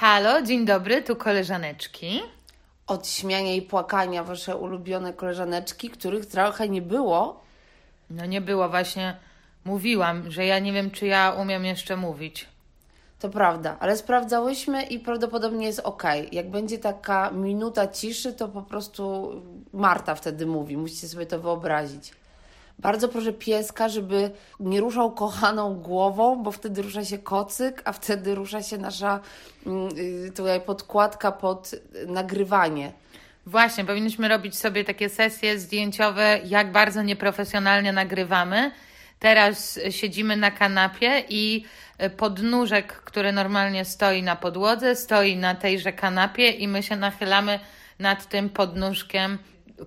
Halo, dzień dobry, tu koleżaneczki. Od śmiania i płakania wasze ulubione koleżaneczki, których trochę nie było. No nie było, właśnie mówiłam, że ja nie wiem, czy ja umiem jeszcze mówić. To prawda, ale sprawdzałyśmy i prawdopodobnie jest ok. Jak będzie taka minuta ciszy, to po prostu Marta wtedy mówi. Musicie sobie to wyobrazić. Bardzo proszę pieska, żeby nie ruszał kochaną głową, bo wtedy rusza się kocyk, a wtedy rusza się nasza yy, tutaj podkładka pod nagrywanie. Właśnie, powinniśmy robić sobie takie sesje zdjęciowe, jak bardzo nieprofesjonalnie nagrywamy. Teraz siedzimy na kanapie i podnóżek, który normalnie stoi na podłodze, stoi na tejże kanapie i my się nachylamy nad tym podnóżkiem,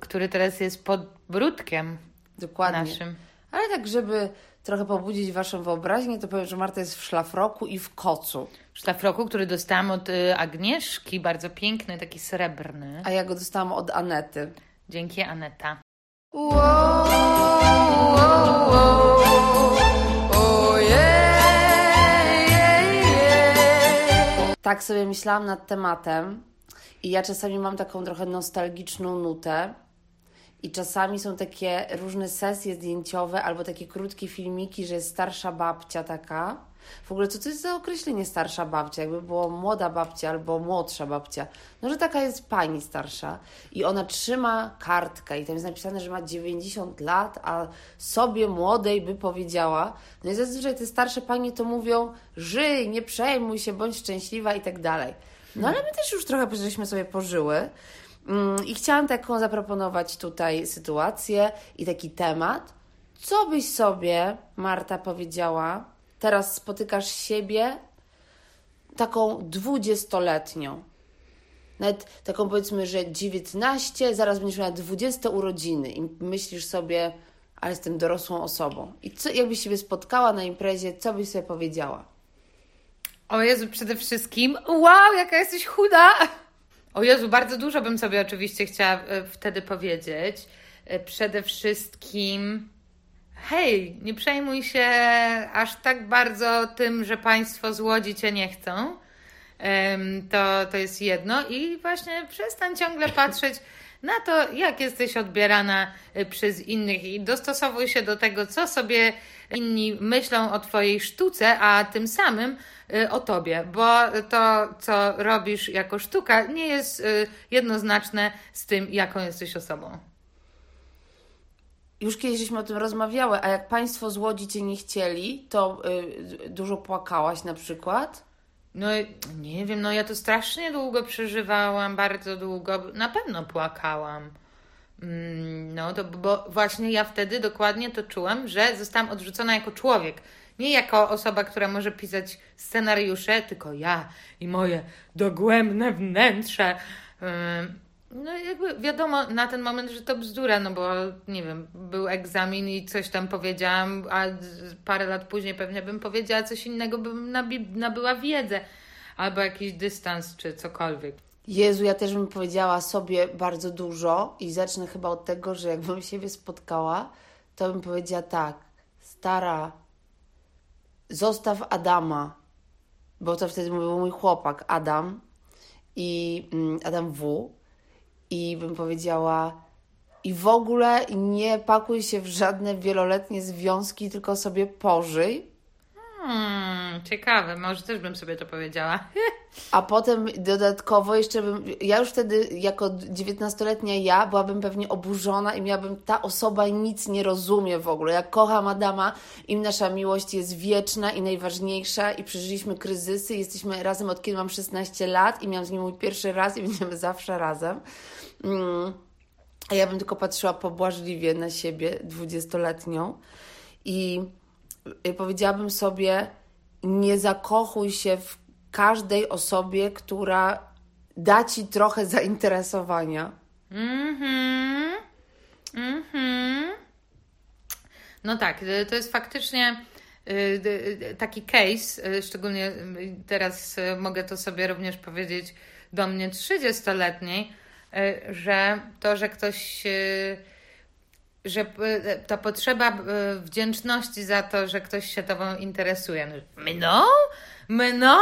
który teraz jest pod brudkiem. Dokładnie. Naszym. Ale tak, żeby trochę pobudzić Waszą wyobraźnię, to powiem, że Marta jest w szlafroku i w kocu. W szlafroku, który dostałam od y, Agnieszki, bardzo piękny, taki srebrny. A ja go dostałam od Anety. Dzięki, Aneta. Wow, wow, wow. Tak sobie myślałam nad tematem i ja czasami mam taką trochę nostalgiczną nutę i czasami są takie różne sesje zdjęciowe albo takie krótkie filmiki, że jest starsza babcia taka. W ogóle co to jest za określenie starsza babcia? Jakby było młoda babcia albo młodsza babcia. No, że taka jest pani starsza i ona trzyma kartkę i tam jest napisane, że ma 90 lat, a sobie młodej by powiedziała. No i zazwyczaj te starsze panie to mówią żyj, nie przejmuj się, bądź szczęśliwa i tak dalej. No ale my też już trochę żeśmy sobie pożyły. Mm, I chciałam taką zaproponować tutaj sytuację i taki temat. Co byś sobie, Marta, powiedziała? Teraz spotykasz siebie taką dwudziestoletnią. Nawet taką powiedzmy, że 19, zaraz będziesz miała 20 urodziny i myślisz sobie, ale jestem dorosłą osobą. I co, jakbyś siebie spotkała na imprezie, co byś sobie powiedziała? O Jezu, przede wszystkim, wow, jaka jesteś chuda! O Jezu, bardzo dużo bym sobie oczywiście chciała e, wtedy powiedzieć. E, przede wszystkim, hej, nie przejmuj się aż tak bardzo tym, że państwo z cię nie chcą. To, to jest jedno. I właśnie przestań ciągle patrzeć na to, jak jesteś odbierana e, przez innych i dostosowuj się do tego, co sobie inni myślą o Twojej sztuce, a tym samym y, o Tobie, bo to, co robisz jako sztuka, nie jest y, jednoznaczne z tym, jaką jesteś osobą. Już kiedyś o tym rozmawiały, a jak Państwo z Łodzi Cię nie chcieli, to y, dużo płakałaś na przykład? No nie wiem, no ja to strasznie długo przeżywałam, bardzo długo, na pewno płakałam. Mm, no, to bo właśnie ja wtedy dokładnie to czułam, że zostałam odrzucona jako człowiek. Nie jako osoba, która może pisać scenariusze, tylko ja i moje dogłębne wnętrze. No, jakby wiadomo na ten moment, że to bzdura, no bo nie wiem, był egzamin i coś tam powiedziałam, a parę lat później pewnie bym powiedziała coś innego, bym nabyła wiedzę albo jakiś dystans czy cokolwiek. Jezu, ja też bym powiedziała sobie bardzo dużo i zacznę chyba od tego, że jakbym siebie spotkała, to bym powiedziała tak, stara, zostaw Adama, bo to wtedy był mój chłopak Adam i mm, Adam W. I bym powiedziała, i w ogóle nie pakuj się w żadne wieloletnie związki, tylko sobie pożyj, Hmm, ciekawe, może też bym sobie to powiedziała. A potem dodatkowo jeszcze bym, ja już wtedy jako dziewiętnastoletnia ja byłabym pewnie oburzona i miałabym, ta osoba nic nie rozumie w ogóle. Ja kocham Adama i nasza miłość jest wieczna i najważniejsza i przeżyliśmy kryzysy, jesteśmy razem od kiedy mam 16 lat i miałam z nim mój pierwszy raz i będziemy zawsze razem. Mm. A ja bym tylko patrzyła pobłażliwie na siebie, dwudziestoletnią i powiedziałabym sobie, nie zakochuj się w każdej osobie, która da ci trochę zainteresowania. Mhm. Mhm. No tak, y, to jest faktycznie y, y, taki case, szczególnie teraz mogę to sobie również powiedzieć do mnie 30-letniej, że to, że ktoś że ta potrzeba wdzięczności za to, że ktoś się Tobą interesuje. No? Mną?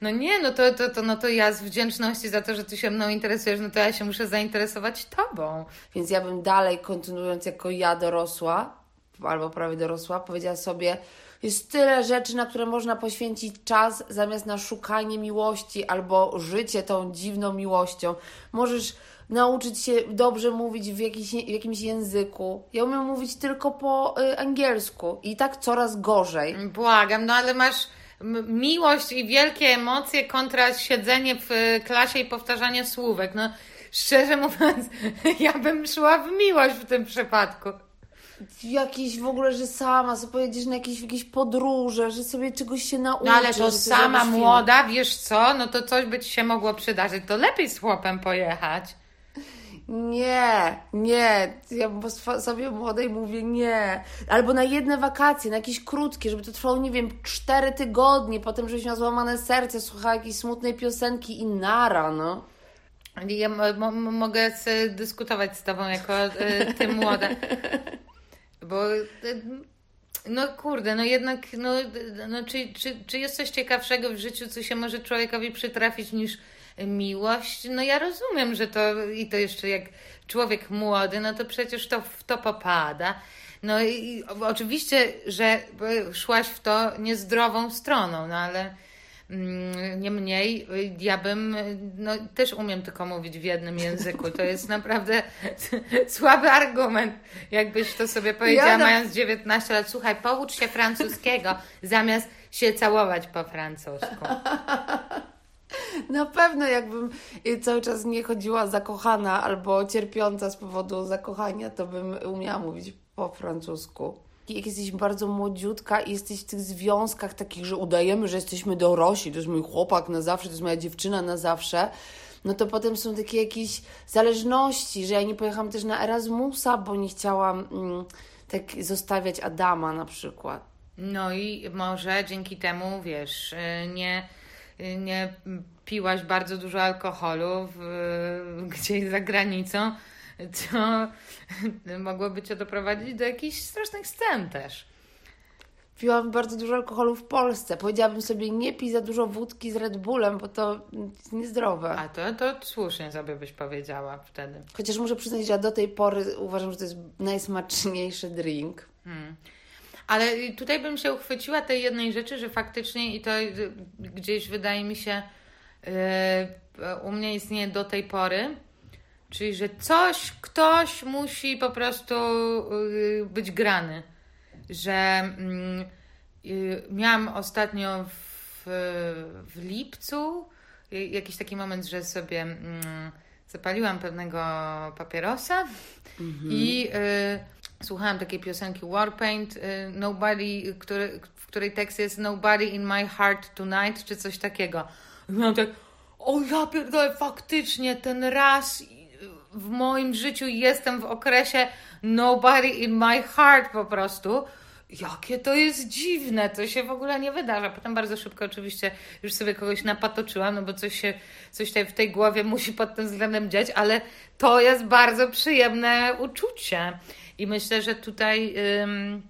No nie, no to, to, to, no to ja z wdzięczności za to, że ty się mną interesujesz, no to ja się muszę zainteresować tobą. Więc ja bym dalej, kontynuując jako ja dorosła, albo prawie dorosła, powiedziała sobie, jest tyle rzeczy, na które można poświęcić czas zamiast na szukanie miłości albo życie tą dziwną miłością. Możesz nauczyć się dobrze mówić w, jakiś, w jakimś języku. Ja umiem mówić tylko po y, angielsku i tak coraz gorzej. Błagam, no ale masz miłość i wielkie emocje kontra siedzenie w y, klasie i powtarzanie słówek. No szczerze mówiąc, ja bym szła w miłość w tym przypadku jakieś w ogóle, że sama sobie pojedziesz na jakieś, jakieś podróże, że sobie czegoś się nauczysz. No ale to sama młoda, wiesz co, no to coś by Ci się mogło przydarzyć, to lepiej z chłopem pojechać. Nie, nie. Ja sobie młodej mówię nie. Albo na jedne wakacje, na jakieś krótkie, żeby to trwało, nie wiem, cztery tygodnie, potem żebyś miała złamane serce, słuchała jakiejś smutnej piosenki i nara, no. Ja mogę dyskutować z Tobą jako y, Ty młoda. Bo y, no kurde, no jednak, no, no czy, czy, czy jest coś ciekawszego w życiu, co się może człowiekowi przytrafić niż miłość? No ja rozumiem, że to i to jeszcze jak człowiek młody, no to przecież to w to popada. No i, oczywiście, że szłaś w to niezdrową stroną, no ale Mm, niemniej ja bym, no też umiem tylko mówić w jednym języku. To jest naprawdę słaby argument, jakbyś to sobie powiedziała, ja mając 19 lat. Słuchaj, poucz się francuskiego, zamiast się całować po francusku. Na pewno jakbym cały czas nie chodziła zakochana albo cierpiąca z powodu zakochania, to bym umiała mówić po francusku jak jesteś bardzo młodziutka i jesteś w tych związkach takich, że udajemy, że jesteśmy dorośli, to jest mój chłopak na zawsze, to jest moja dziewczyna na zawsze, no to potem są takie jakieś zależności, że ja nie pojechałam też na Erasmusa, bo nie chciałam mm, tak zostawiać Adama na przykład. No i może dzięki temu, wiesz, y, nie, y, nie piłaś bardzo dużo alkoholu w, gdzieś za granicą, co mogłoby cię doprowadzić do jakichś strasznych scen też. Piłam bardzo dużo alkoholu w Polsce. Powiedziałabym sobie, nie pij za dużo wódki z Red Bullem, bo to jest niezdrowe. A to, to słusznie sobie byś powiedziała wtedy. Chociaż muszę przyznać, że ja do tej pory uważam, że to jest najsmaczniejszy drink. Hmm. Ale tutaj bym się uchwyciła tej jednej rzeczy, że faktycznie i to gdzieś wydaje mi się yy, u mnie istnieje do tej pory, Czyli, że coś, ktoś musi po prostu y, być grany. Że mm, y, miałam ostatnio w, w lipcu jakiś taki moment, że sobie mm, zapaliłam pewnego papierosa mhm. i y, słuchałam takiej piosenki Warpaint, y, Nobody, który, w której tekst jest Nobody in my heart tonight, czy coś takiego. I miałam tak, o ja pierdolę, faktycznie ten raz w moim życiu jestem w okresie nobody in my heart po prostu. Jakie to jest dziwne, to się w ogóle nie wydarza. Potem bardzo szybko oczywiście już sobie kogoś napatoczyłam, no bo coś się, coś tutaj w tej głowie musi pod tym względem dziać, ale to jest bardzo przyjemne uczucie. I myślę, że tutaj... Ym,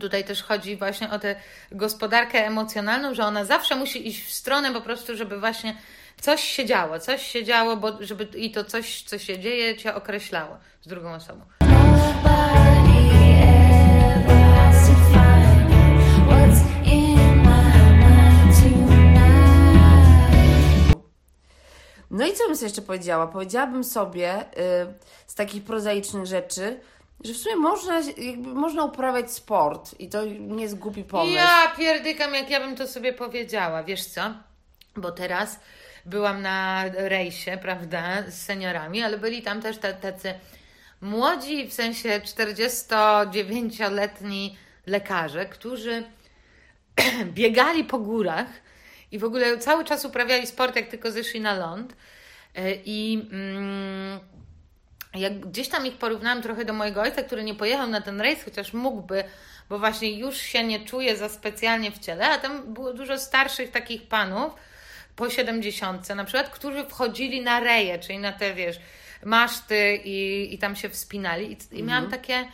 Tutaj też chodzi właśnie o tę gospodarkę emocjonalną, że ona zawsze musi iść w stronę po prostu, żeby właśnie coś się działo, coś się działo, bo żeby i to coś, co się dzieje, cię określało z drugą osobą. No i co bym sobie jeszcze powiedziała? Powiedziałabym sobie yy, z takich prozaicznych rzeczy, że w sumie można, jakby, można uprawiać sport i to nie jest głupi pomysł. Ja pierdykam, jak ja bym to sobie powiedziała, wiesz co? Bo teraz byłam na rejsie, prawda, z seniorami, ale byli tam też tacy młodzi, w sensie 49-letni lekarze, którzy biegali po górach i w ogóle cały czas uprawiali sport, jak tylko zeszli na ląd. E, I mm, jak gdzieś tam ich porównałam trochę do mojego ojca, który nie pojechał na ten rejs, chociaż mógłby, bo właśnie już się nie czuje za specjalnie w ciele, a tam było dużo starszych takich panów, po 70 na przykład, którzy wchodzili na reje, czyli na te, wiesz, maszty i, i tam się wspinali. I, i miałam mhm. takie,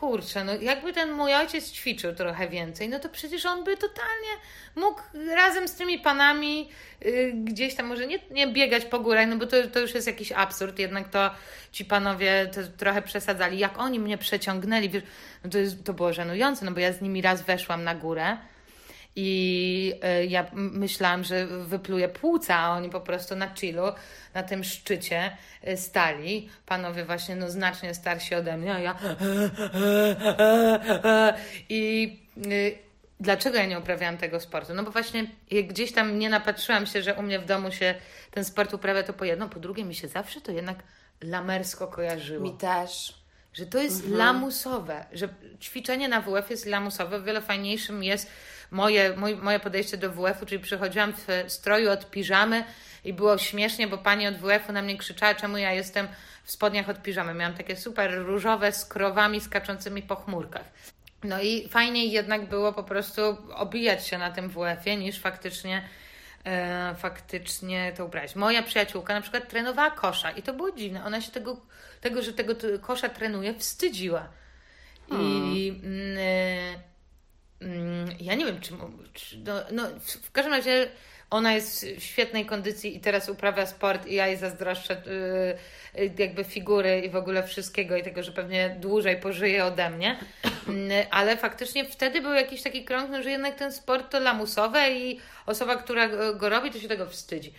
kurczę, no jakby ten mój ojciec ćwiczył trochę więcej, no to przecież on by totalnie mógł razem z tymi panami y, gdzieś tam może nie, nie biegać po górach, no bo to, to już jest jakiś absurd, jednak to ci panowie to trochę przesadzali. Jak oni mnie przeciągnęli, wiesz, no to, jest, to było żenujące, no bo ja z nimi raz weszłam na górę i y, ja myślałam, że wypluję płuca, a oni po prostu na chillu, na tym szczycie y, stali. Panowie właśnie no, znacznie starsi ode mnie, a ja i y, dlaczego ja nie uprawiałam tego sportu? No bo właśnie gdzieś tam nie napatrzyłam się, że u mnie w domu się ten sport uprawia, to po jedno, po drugie mi się zawsze to jednak lamersko kojarzyło. Mi też. Że to jest mhm. lamusowe, że ćwiczenie na WF jest lamusowe. O wiele fajniejszym jest moje, moje, moje podejście do WF-u, czyli przychodziłam w stroju od piżamy i było śmiesznie, bo pani od WF-u na mnie krzyczała, czemu ja jestem w spodniach od piżamy. Miałam takie super różowe z krowami skaczącymi po chmurkach. No i fajniej jednak było po prostu obijać się na tym WF-ie niż faktycznie e, faktycznie to ubrać. Moja przyjaciółka na przykład trenowała kosza i to było dziwne. Ona się tego, tego że tego kosza trenuje, wstydziła. Hmm. I mm, mm, ja nie wiem, czy, czy no, no, w każdym razie ona jest w świetnej kondycji i teraz uprawia sport i ja jej zazdroszczę yy, jakby figury i w ogóle wszystkiego i tego, że pewnie dłużej pożyje ode mnie. Yy, ale faktycznie wtedy był jakiś taki krąg, no, że jednak ten sport to lamusowe i osoba, która go robi, to się tego wstydzi.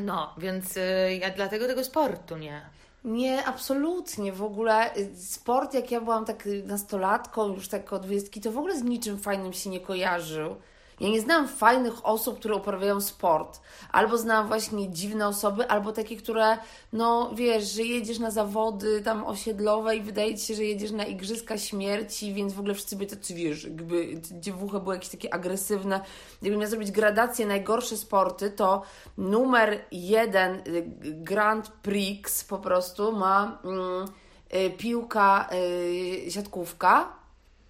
No, więc yy, ja dlatego tego sportu nie. Nie, absolutnie. W ogóle y, sport, jak ja byłam tak nastolatką, już tak od dwudziestki, to w ogóle z niczym fajnym się nie kojarzył. Ja nie znam fajnych osób, które uprawiają sport. Albo znam właśnie dziwne osoby, albo takie, które, no wiesz, że jedziesz na zawody tam osiedlowe i wydaje ci się, że jedziesz na igrzyska śmierci, więc w ogóle wszyscy by tacy, wiesz, jakby dziewuchy były jakieś takie agresywne. Gdybym miał zrobić gradację najgorsze sporty, to numer jeden y, Grand Prix po prostu ma mm, y, piłka, y, siatkówka,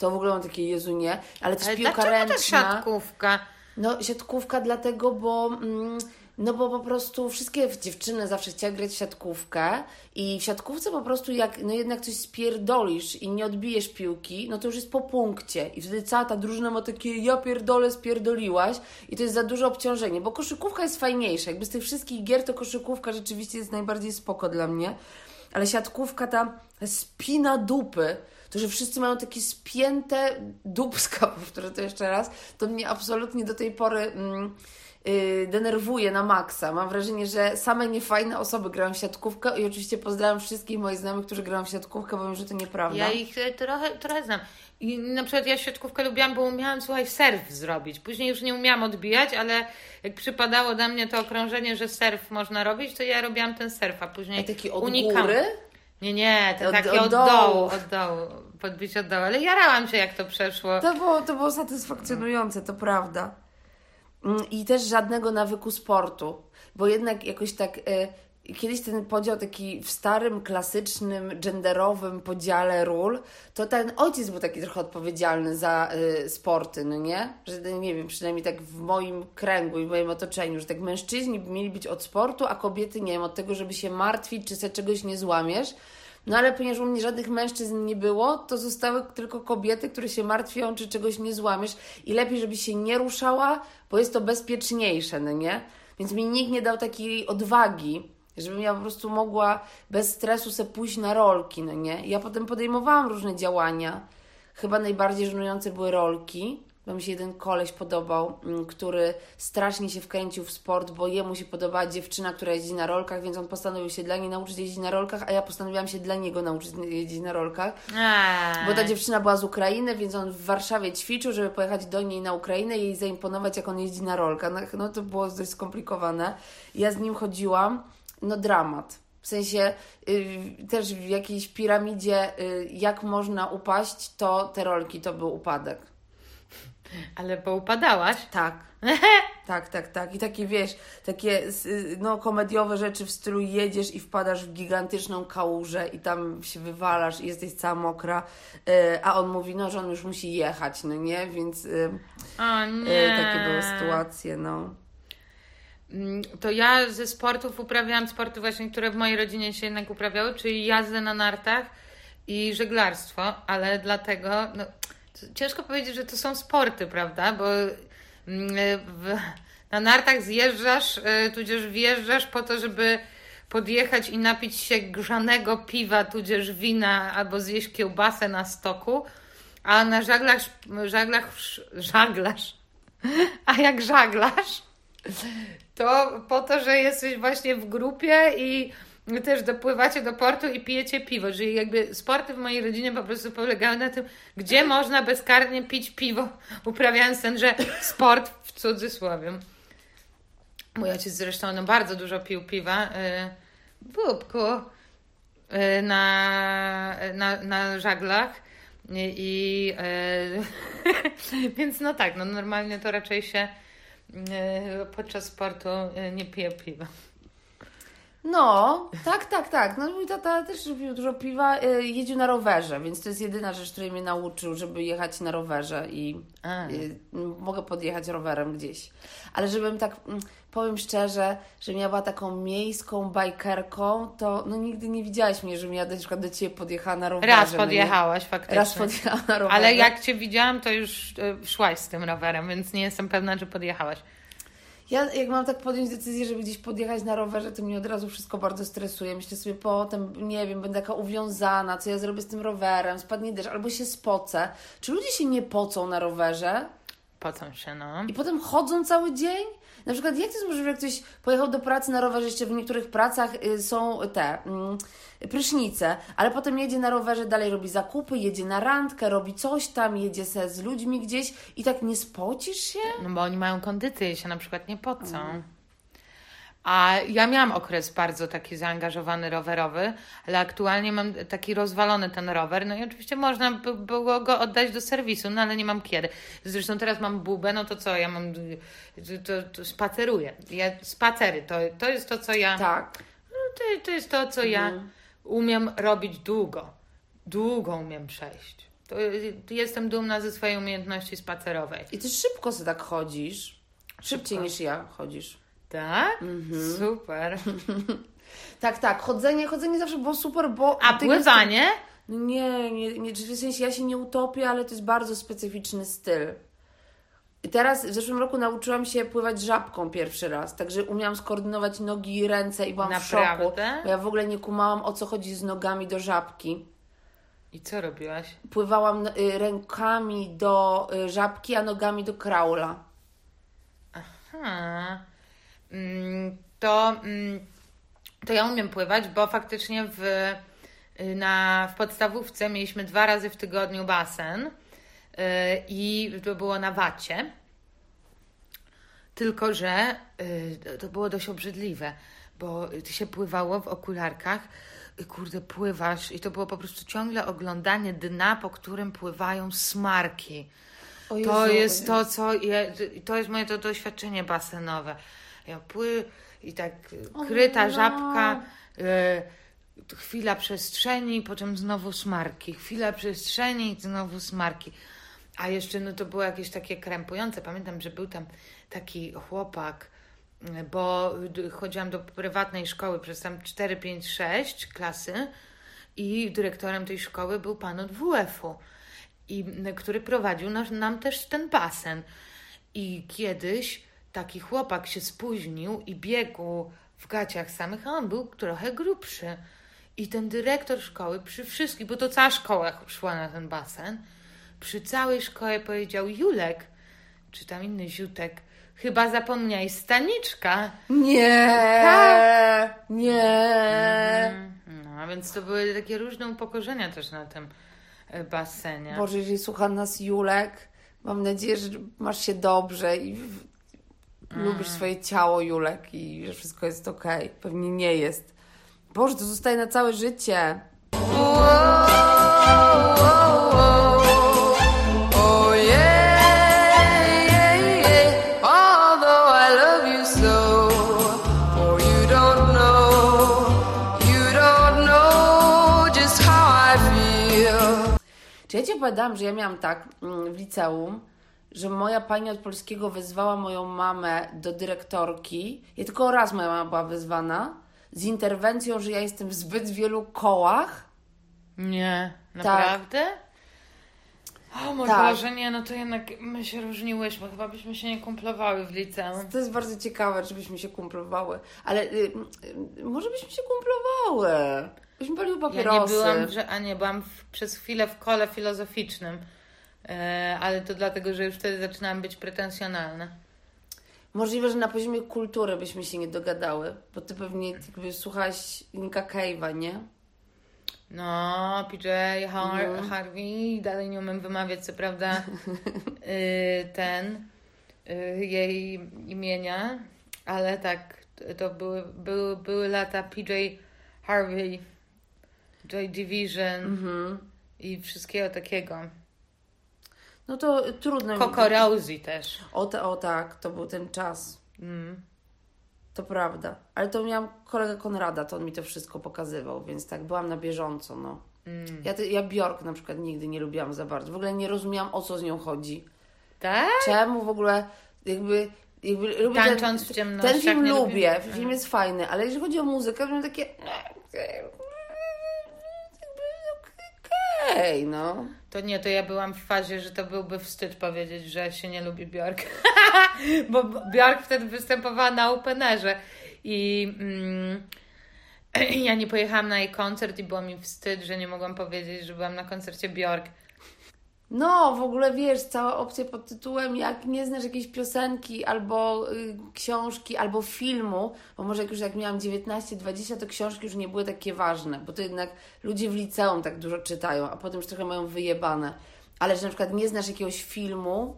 to w ogóle mam takie Jezu nie, ale też ale piłka ręczna. to siatkówka? No siatkówka dlatego, bo... Mm, no bo po prostu wszystkie dziewczyny zawsze chciały grać w siatkówkę i w siatkówce po prostu jak no jednak coś spierdolisz i nie odbijesz piłki, no to już jest po punkcie i wtedy cała ta drużyna ma takie ja pierdolę, spierdoliłaś i to jest za duże obciążenie, bo koszykówka jest fajniejsza. Jakby z tych wszystkich gier to koszykówka rzeczywiście jest najbardziej spoko dla mnie, ale siatkówka ta spina dupy, to, że wszyscy mają takie spięte dubska, powtórzę to jeszcze raz, to mnie absolutnie do tej pory mm, yy, denerwuje na maksa. Mam wrażenie, że same niefajne osoby grają w siatkówkę i oczywiście pozdrawiam wszystkich moich znajomych, którzy grają w siatkówkę, bo wiem, że to nieprawda. Ja ich e, trochę, trochę znam. I na przykład ja siatkówkę lubiłam, bo umiałam, słuchaj, surf zrobić. Później już nie umiałam odbijać, ale jak przypadało do mnie to okrążenie, że surf można robić, to ja robiłam ten surf, a później a taki od unikam. góry? Nie, nie, to od, takie od, od dołu. od dołu, podbić od dołu, ale jarałam się jak to przeszło. To było, to było satysfakcjonujące, to prawda. Mm, I też żadnego nawyku sportu, bo jednak jakoś tak... Kiedyś ten podział taki w starym, klasycznym, genderowym podziale ról, to ten ojciec był taki trochę odpowiedzialny za y, sporty, no nie? Że nie wiem, przynajmniej tak w moim kręgu i w moim otoczeniu, że tak mężczyźni mieli być od sportu, a kobiety nie wiem, od tego, żeby się martwić, czy sobie czegoś nie złamiesz. No ale ponieważ u mnie żadnych mężczyzn nie było, to zostały tylko kobiety, które się martwią, czy czegoś nie złamiesz i lepiej, żeby się nie ruszała, bo jest to bezpieczniejsze, no nie? Więc mi nikt nie dał takiej odwagi, żebym ja po prostu mogła bez stresu se pójść na rolki, no nie? Ja potem podejmowałam różne działania. Chyba najbardziej żenujące były rolki, bo mi się jeden koleś podobał, mm, który strasznie się wkręcił w sport, bo jemu się podobała dziewczyna, która jeździ na rolkach, więc on postanowił się dla niej nauczyć jeździć na rolkach, a ja postanowiłam się dla niego nauczyć jeździć na rolkach. Eee. Bo ta dziewczyna była z Ukrainy, więc on w Warszawie ćwiczył, żeby pojechać do niej na Ukrainę i jej zaimponować, jak on jeździ na rolkach. No, no to było dość skomplikowane. Ja z nim chodziłam no dramat. W sensie y, też w jakiejś piramidzie, y, jak można upaść, to te rolki to był upadek. Ale poupadałaś? Tak. tak, tak, tak. I takie wiesz, takie y, no, komediowe rzeczy w stylu jedziesz i wpadasz w gigantyczną kałużę i tam się wywalasz i jesteś cała mokra, a on mówi, no, że on już musi jechać, no nie? Więc o, nie. takie były sytuacje, no. Mm, to ja ze sportów uprawiałam sporty właśnie, które w mojej rodzinie się jednak uprawiały, czyli jazdę na nartach i żeglarstwo, ale dlatego, no, ciężko powiedzieć, że to są sporty, prawda? Bo mm, w, na nartach zjeżdżasz, y, tudzież wjeżdżasz po to, żeby podjechać i napić się grzanego piwa, tudzież wina, albo zjeść kiełbasę na stoku, a na żaglach, żaglach, żaglarz, a jak żaglarz, to po to, że jesteś właśnie w grupie i też dopływacie do portu i pijecie piwo. Czyli jakby sporty w mojej rodzinie po prostu polegały na tym, gdzie można bezkarnie pić piwo, uprawiając tenże sport w cudzysłowie. Mój ojciec zresztą no, bardzo dużo pił piwa w łupku na, na, na żaglach. I e, więc no tak, no normalnie to raczej się podczas sportu nie pije piwa. No, tak, tak, tak. No mój tata też lubił dużo piwa, y, jeździł na rowerze, więc to jest jedyna rzecz, której mnie nauczył, żeby jechać na rowerze i y, mogę podjechać rowerem gdzieś. Ale żebym tak, mm, powiem szczerze, że miała taką miejską bajkerką, to no nigdy nie widziałaś mnie, żebym ja na przykład do Ciebie podjechała na rowerze. Raz no podjechałaś faktycznie. Raz podjechałam na rowerze. Ale jak Cię widziałam, to już y, szłaś z tym rowerem, więc nie jestem pewna, czy podjechałaś. Ja jak mam tak podjąć decyzję, żeby gdzieś podjechać na rowerze, to mnie od razu wszystko bardzo stresuje. Myślę sobie potem, nie wiem, będę taka uwiązana, co ja zrobię z tym rowerem, spadnie deszcz, albo się spocę. Czy ludzie się nie pocą na rowerze? Pocą się, no. I potem chodzą cały dzień? Na przykład jak to jest możliwe, że ktoś pojechał do pracy na rowerze, jeszcze w niektórych pracach y, są te mm, prysznice, ale potem jedzie na rowerze, dalej robi zakupy, jedzie na randkę, robi coś tam, jedzie se z ludźmi gdzieś i tak nie spocisz się? No bo oni mają kondycję i się na przykład nie pocą. Mm. A ja miałam okres bardzo taki zaangażowany rowerowy, ale aktualnie mam taki rozwalony ten rower. No i oczywiście można by było go oddać do serwisu, no ale nie mam kiedy. Zresztą teraz mam bubę, no to co, ja mam. To, to spaceruję. Ja, spacery to, to jest to, co ja. Tak. No, to, to jest to, co ja mhm. umiem robić długo. Długo umiem przejść. To, jestem dumna ze swojej umiejętności spacerowej. I ty szybko sobie tak chodzisz. Szybciej szybko. niż ja chodzisz. Tak? Mhm. Super. tak, tak. Chodzenie, chodzenie zawsze było super, bo... A pływanie? No nie, nie, nie, w sensie ja się nie utopię, ale to jest bardzo specyficzny styl. I teraz w zeszłym roku nauczyłam się pływać żabką pierwszy raz, także umiałam skoordynować nogi i ręce i byłam Naprawdę? w szoku. Bo ja w ogóle nie kumałam o co chodzi z nogami do żabki. I co robiłaś? Pływałam y, rękami do y, żabki, a nogami do kraula. Aha. Mm, to, mm, to ja umiem pływać, bo faktycznie w, y, na, w podstawówce mieliśmy dwa razy w tygodniu basen y, i to było na wacie. Tylko, że y, to było dość obrzydliwe, bo ty się pływało w okularkach i kurde, pływasz i to było po prostu ciągle oglądanie dna, po którym pływają smarki. Jezu, to jest to, co je, to jest moje to doświadczenie basenowe ja pły i tak kryta no. żabka, e, chwila przestrzeni, potem znowu smarki, chwila przestrzeni i znowu smarki. A jeszcze no to było jakieś takie krępujące. Pamiętam, że był tam taki chłopak, bo chodziłam do prywatnej szkoły przez tam 4, 5, 6 klasy i dyrektorem tej szkoły był pan od WF-u, i, który prowadził nam, nam też ten basen. I kiedyś taki chłopak się spóźnił i biegł w gaciach samych, a on był trochę grubszy. I ten dyrektor szkoły przy wszystkich, bo to cała szkoła szła na ten basen, przy całej szkole powiedział Julek, czy tam inny ziutek, chyba zapomniałeś staniczka. Nie, tak. nie. Mhm. No, więc to były takie różne upokorzenia też na tym e, basenie. Boże, jeżeli słucha nas Julek, mam nadzieję, że masz się dobrze i mm. lubisz swoje ciało, Julek, i że wszystko jest okej. Okay. Pewnie nie jest. Boże, to zostaje na całe życie. Czy ja Ci opowiadałam, że ja miałam tak mm, w liceum, że moja pani od polskiego wezwała moją mamę do dyrektorki. Ja tylko raz moja mama była wezwana z interwencją, że ja jestem w zbyt wielu kołach. Nie, naprawdę? O mój Tak. Nie, no to jednak my się różniłyśmy. Chyba byśmy się nie kumplowały w liceum. To jest bardzo ciekawe, czy byśmy się kumplowały. Ale y, y, może byśmy się kumplowały. Byśmy paliły Ja papierosy. nie byłam, że, a nie, byłam w, przez chwilę w kole filozoficznym. E, ale to dlatego, że już wtedy zaczynałam być pretensjonalna. Możliwe, że na poziomie kultury byśmy się nie dogadały, bo ty pewnie jakby słuchałaś Nika Cave'a, nie? No, PJ Har- Mhm. Harvey, dalej nie umiem wymawiać, co prawda, y, ten, y, jej imienia, ale tak, to były, były, były lata PJ Harvey, Joy Division Mhm. i wszystkiego takiego. No to trudno. Coco Rosie też. O, ta, o tak, to był ten czas. Mm. To prawda. Ale to miałam kolegę Konrada, to on mi to wszystko pokazywał, więc tak, byłam na bieżąco, no. Mm. Ja, ja Bjork na przykład nigdy nie lubiłam za bardzo. W ogóle nie rozumiałam, o co z nią chodzi. Tak? Czemu w ogóle jakby... jakby lubię Tańcząc ten, w ciemnościach, Ten film lubię, lubię- film jest fajny, ale jeżeli chodzi o muzykę, to takie... Okej, no. To nie, to ja byłam w fazie, że to byłby wstyd powiedzieć, że się nie lubi Bjork. Bo Bjork wtedy występowała na Openerze i mm, ja nie pojechałam na jej koncert i było mi wstyd, że nie mogłam powiedzieć, że byłam na koncercie Bjork. No, w ogóle wiesz, cała opcja pod tytułem jak nie znasz jakiejś piosenki albo y, książki, albo filmu, bo może jak już jak miałam 19-20, to książki już nie były takie ważne, bo to jednak ludzie w liceum tak dużo czytają, a potem już trochę mają wyjebane. Ale że na przykład nie znasz jakiegoś filmu,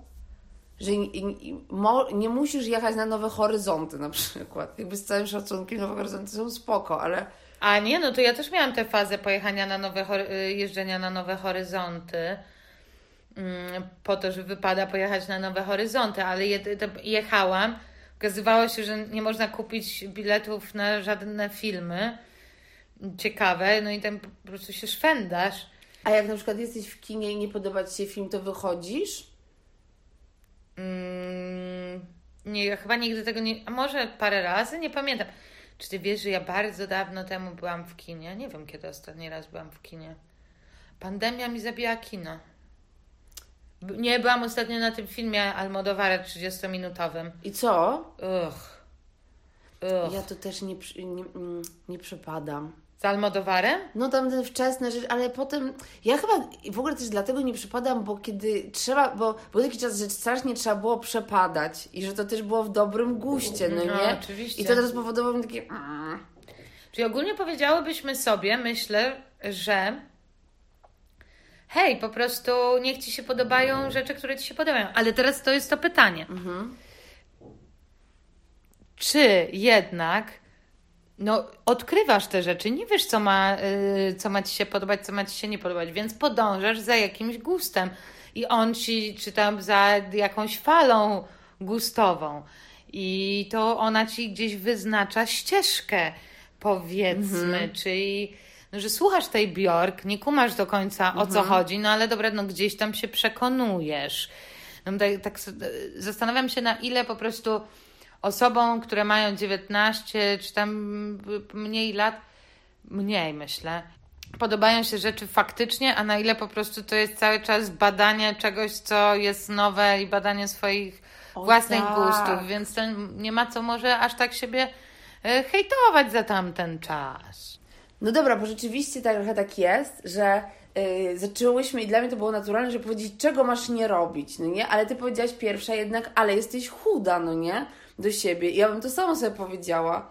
że nie, musisz jechać na Nowe Horyzonty na przykład. Jakby z całym szacunkiem Nowe Horyzonty są spoko, ale A nie, no to ja też miałam tę fazę pojechania na nowe, y, jeżdżenia na nowe horyzonty. Mm, Po to, że wypada pojechać na nowe horyzonty, ale je, jechałam. Okazywało się, że nie można kupić biletów na żadne filmy ciekawe, no i tam po prostu się szwendasz. a jak na przykład jesteś w kinie i nie podoba Ci się film, to wychodzisz? Mm, nie, ja chyba nigdy tego nie. A może parę razy? Nie pamiętam. Czy ty wiesz, że ja bardzo dawno temu byłam w kinie? Nie wiem, kiedy ostatni raz byłam w kinie. Pandemia mi zabija kino. Nie, byłam ostatnio na tym filmie Almodovara 30-minutowym. I co? Uch. Uch. Ja to też nie, nie, mm, nie przypadam. Z Almodovarem? No tam te wczesne rzeczy, ale potem ja chyba w ogóle też dlatego nie przypadam, bo kiedy trzeba, bo był taki czas, że strasznie trzeba było przepadać i że to też było w dobrym guście, no, No, nie? oczywiście. I to teraz powodowało mi takie... mm. Czyli ogólnie powiedziałybyśmy sobie, myślę, że hej, po prostu niech ci się podobają rzeczy, które ci się podobają. Ale teraz to jest to pytanie. Czy jednak no, odkrywasz te rzeczy, nie wiesz, co ma, y, co ma ci się podobać, co ma ci się nie podobać, więc podążasz za jakimś gustem i on ci, czy tam za jakąś falą gustową i to ona ci gdzieś wyznacza ścieżkę, powiedzmy, czyli no, że słuchasz tej Bjork, nie kumasz do końca o co chodzi, no ale dobra, no gdzieś tam się przekonujesz. No, tak, tak s- zastanawiam się, na ile po prostu osobom, które mają 19 czy tam mniej lat, mniej myślę, podobają się rzeczy faktycznie, a na ile po prostu to jest cały czas badanie czegoś, co jest nowe i badanie swoich O własnych tak. gustów, więc to nie ma co może aż tak siebie e, hejtować za tamten czas. No dobra, bo rzeczywiście tak, trochę tak jest, że yy, zaczęłyśmy i dla mnie to było naturalne, żeby powiedzieć, czego masz nie robić, no nie? Ale ty powiedziałaś pierwsza jednak, ale jesteś chuda, no nie? Do siebie. I ja bym to samo sobie powiedziała.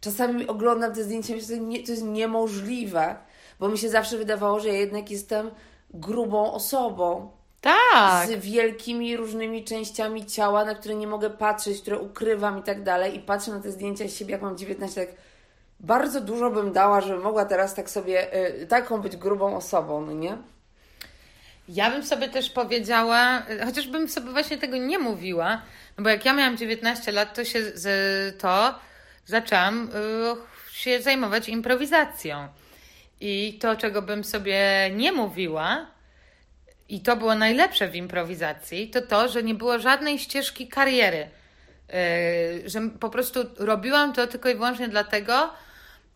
Czasami oglądam te zdjęcia i myślę, że nie, to jest niemożliwe, bo mi się zawsze wydawało, że ja jednak jestem grubą osobą. Tak. Z wielkimi różnymi częściami ciała, na które nie mogę patrzeć, które ukrywam i tak dalej. I patrzę na te zdjęcia z siebie, jak mam 19, tak bardzo dużo bym dała, żebym mogła teraz tak sobie, y, taką być grubą osobą, no nie? Ja bym sobie też powiedziała, chociażbym sobie właśnie tego nie mówiła, no bo jak ja miałam 19 lat, to się z to zaczęłam y, się zajmować improwizacją. I to, czego bym sobie nie mówiła, i to było najlepsze w improwizacji, to to, że nie było żadnej ścieżki kariery. Yy, że po prostu robiłam to tylko i wyłącznie dlatego,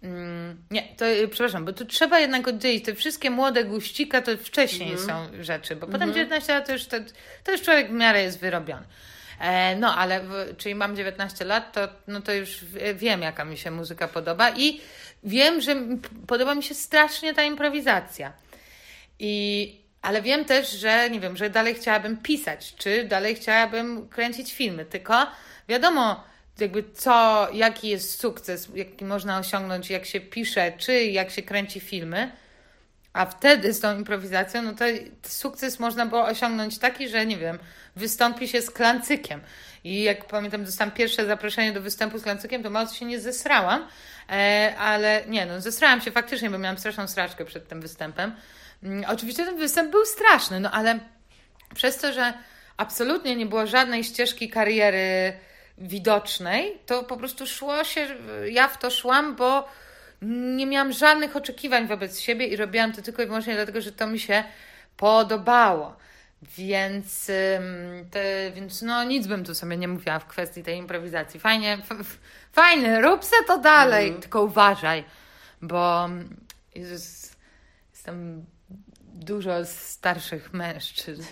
Mm, nie, to y, przepraszam, bo tu trzeba jednak oddzielić. Te wszystkie młode guścika to wcześniej mm. są rzeczy, bo potem mm 19 lat to już, to, to już człowiek w miarę jest wyrobiony. E, no, ale w, czyli mam 19 lat, to, no to już wiem, jaka mi się muzyka podoba i wiem, że podoba mi się strasznie ta improwizacja. I, ale wiem też, że nie wiem, że dalej chciałabym pisać, czy dalej chciałabym kręcić filmy, tylko wiadomo, jakby co, jaki jest sukces, jaki można osiągnąć, jak się pisze, czy jak się kręci filmy. A wtedy z tą improwizacją, no to sukces można było osiągnąć taki, że nie wiem, wystąpi się z klancykiem. I jak pamiętam, dostałam pierwsze zaproszenie do występu z klancykiem, to mocno się nie zesrałam, e, ale nie, no zesrałam się faktycznie, bo miałam straszną straczkę przed tym występem. Mm, oczywiście ten występ był straszny, no ale przez to, że absolutnie nie było żadnej ścieżki kariery widocznej, to po prostu szło się, ja w to szłam, bo nie miałam żadnych oczekiwań wobec siebie i robiłam to tylko i wyłącznie dlatego, że to mi się podobało. Więc, te, więc no nic bym tu sobie nie mówiła w kwestii tej improwizacji. Fajnie, fajnie, rób se to dalej, mm. tylko uważaj, bo Jezus, jestem dużo starszych mężczyzn.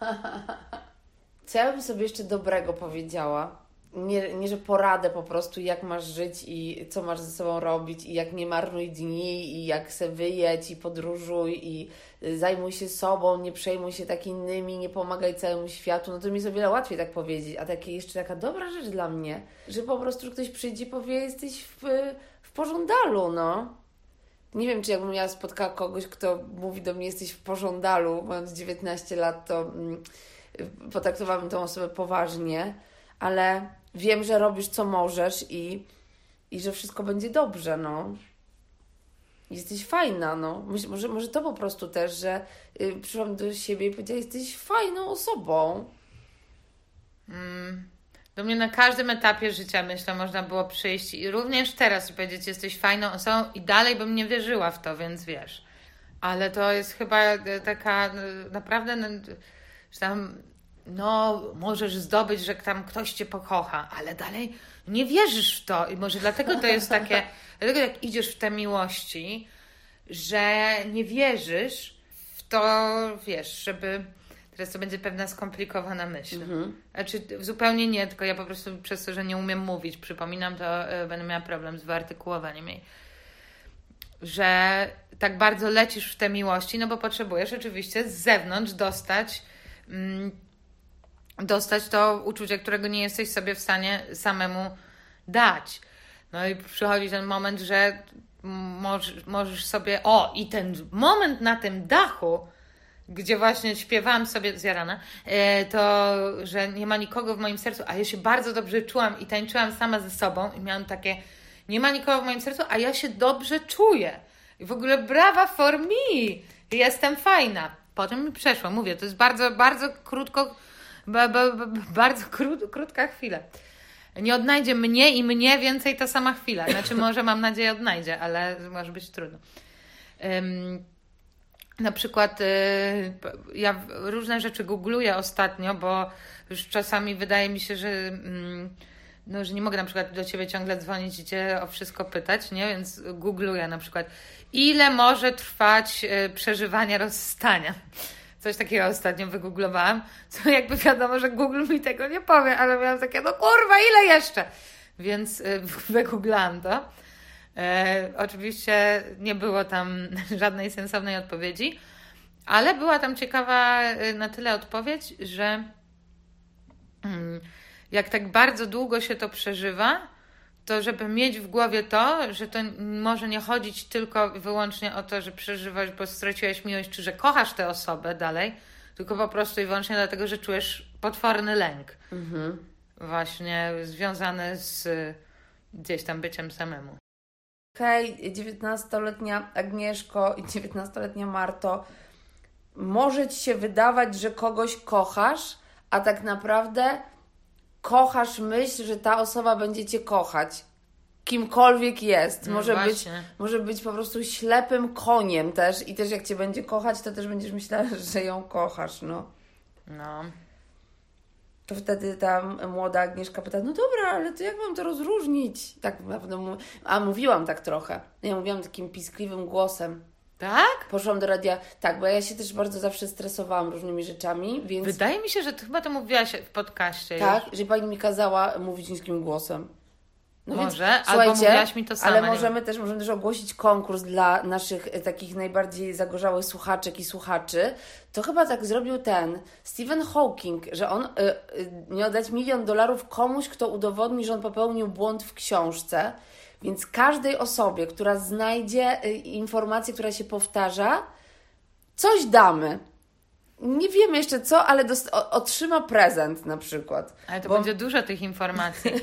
Co ja bym sobie jeszcze dobrego powiedziała? Nie, nie, że poradę po prostu, jak masz żyć i co masz ze sobą robić, i jak nie marnuj dni, i jak se wyjedź, i podróżuj, i zajmuj się sobą, nie przejmuj się tak innymi, nie pomagaj całemu światu, no to mi jest o wiele łatwiej tak powiedzieć. A takie jeszcze taka dobra rzecz dla mnie, że po prostu ktoś przyjdzie i powie, jesteś w, w pożądalu, no. Nie wiem, czy jakbym ja spotkała kogoś, kto mówi do mnie, jesteś w pożądalu, mając 19 lat, to mm, potraktowałabym tą osobę poważnie, ale wiem, że robisz co możesz i, i że wszystko będzie dobrze, no. Jesteś fajna, no. Może, może to po prostu też, że y, przyszłam do siebie i powiedziałam, jesteś fajną osobą. Mm. Do mnie na każdym etapie życia, myślę, można było przyjść i również teraz powiedzieć, jesteś fajną osobą i dalej bym nie wierzyła w to, więc wiesz. Ale to jest chyba e, taka e, naprawdę, no, że tam no, możesz zdobyć, że tam ktoś cię pokocha, ale dalej nie wierzysz w to. I może dlatego to jest takie, dlatego jak idziesz w te miłości, że nie wierzysz w to, wiesz, żeby. Teraz to będzie pewna skomplikowana myśl. Mhm. Znaczy, zupełnie nie, tylko ja po prostu przez to, że nie umiem mówić, przypominam, to y, będę miała problem z wyartykułowaniem jej. Że tak bardzo lecisz w te miłości, no bo potrzebujesz oczywiście z zewnątrz dostać mm, dostać to uczucie, którego nie jesteś sobie w stanie samemu dać. No i przychodzi ten moment, że możesz, możesz sobie. O, i ten moment na tym dachu, gdzie właśnie śpiewałam sobie zjarana, e, to że nie ma nikogo w moim sercu, a ja się bardzo dobrze czułam i tańczyłam sama ze sobą i miałam takie. Nie ma nikogo w moim sercu, a ja się dobrze czuję. I w ogóle brawa for me! Jestem fajna. Potem mi przeszło, mówię, to jest bardzo, bardzo krótko ba, ba, ba, bardzo krót, krótka chwila. Nie odnajdzie mnie i mnie więcej ta sama chwila. Znaczy, może mam nadzieję odnajdzie, ale może być trudno. Um, na przykład y, ja różne rzeczy googluję ostatnio, bo już czasami wydaje mi się, że, mm, no, że nie mogę na przykład do ciebie ciągle dzwonić i cię o wszystko pytać, nie? Więc googluję na przykład, ile może trwać y, przeżywanie rozstania. Coś takiego ostatnio wygooglowałam, co jakby wiadomo, że Google mi tego nie powie, ale miałam takie, no kurwa, ile jeszcze? Więc y, wygooglałam to. E, oczywiście nie było tam żadnej sensownej odpowiedzi, ale była tam ciekawa y, na tyle odpowiedź, że mm, jak tak bardzo długo się to przeżywa, to żeby mieć w głowie to, że to może nie chodzić tylko wyłącznie o to, że przeżywasz, bo straciłeś miłość, czy że kochasz tę osobę dalej, tylko po prostu i wyłącznie dlatego, że czujesz potworny lęk. Mhm. Właśnie związany z gdzieś tam byciem samemu. Hej, 19-letnia Agnieszko i 19-letnia Marto, może ci się wydawać, że kogoś kochasz, a tak naprawdę kochasz myśl, że ta osoba będzie cię kochać. Kimkolwiek jest. No może, być, może być po prostu ślepym koniem też i też jak cię będzie kochać, to też będziesz myślała, że ją kochasz, no. No. to wtedy tam młoda Agnieszka pyta, no dobra, ale to jak mam to rozróżnić? Tak na pewno, a mówiłam tak trochę. Ja mówiłam takim piskliwym głosem. Tak? Poszłam do radia, tak, bo ja się też bardzo zawsze stresowałam różnymi rzeczami, więc Wydaje mi się, że ty chyba to mówiłaś w podcaście tak, już. że pani mi kazała mówić niskim głosem. No więc, Może, albo słuchajcie, mówiłaś mi to sama, Ale możemy też, możemy też ogłosić konkurs dla naszych e, takich najbardziej zagorzałych słuchaczek i słuchaczy. To chyba tak zrobił ten Stephen Hawking, że on y, y, miał dać milion dolarów komuś, kto udowodni, że on popełnił błąd w książce. Więc każdej osobie, która znajdzie y, informację, która się powtarza, coś damy. Nie wiemy jeszcze co, ale otrzyma prezent na przykład. Ale to Bo- będzie dużo tych informacji.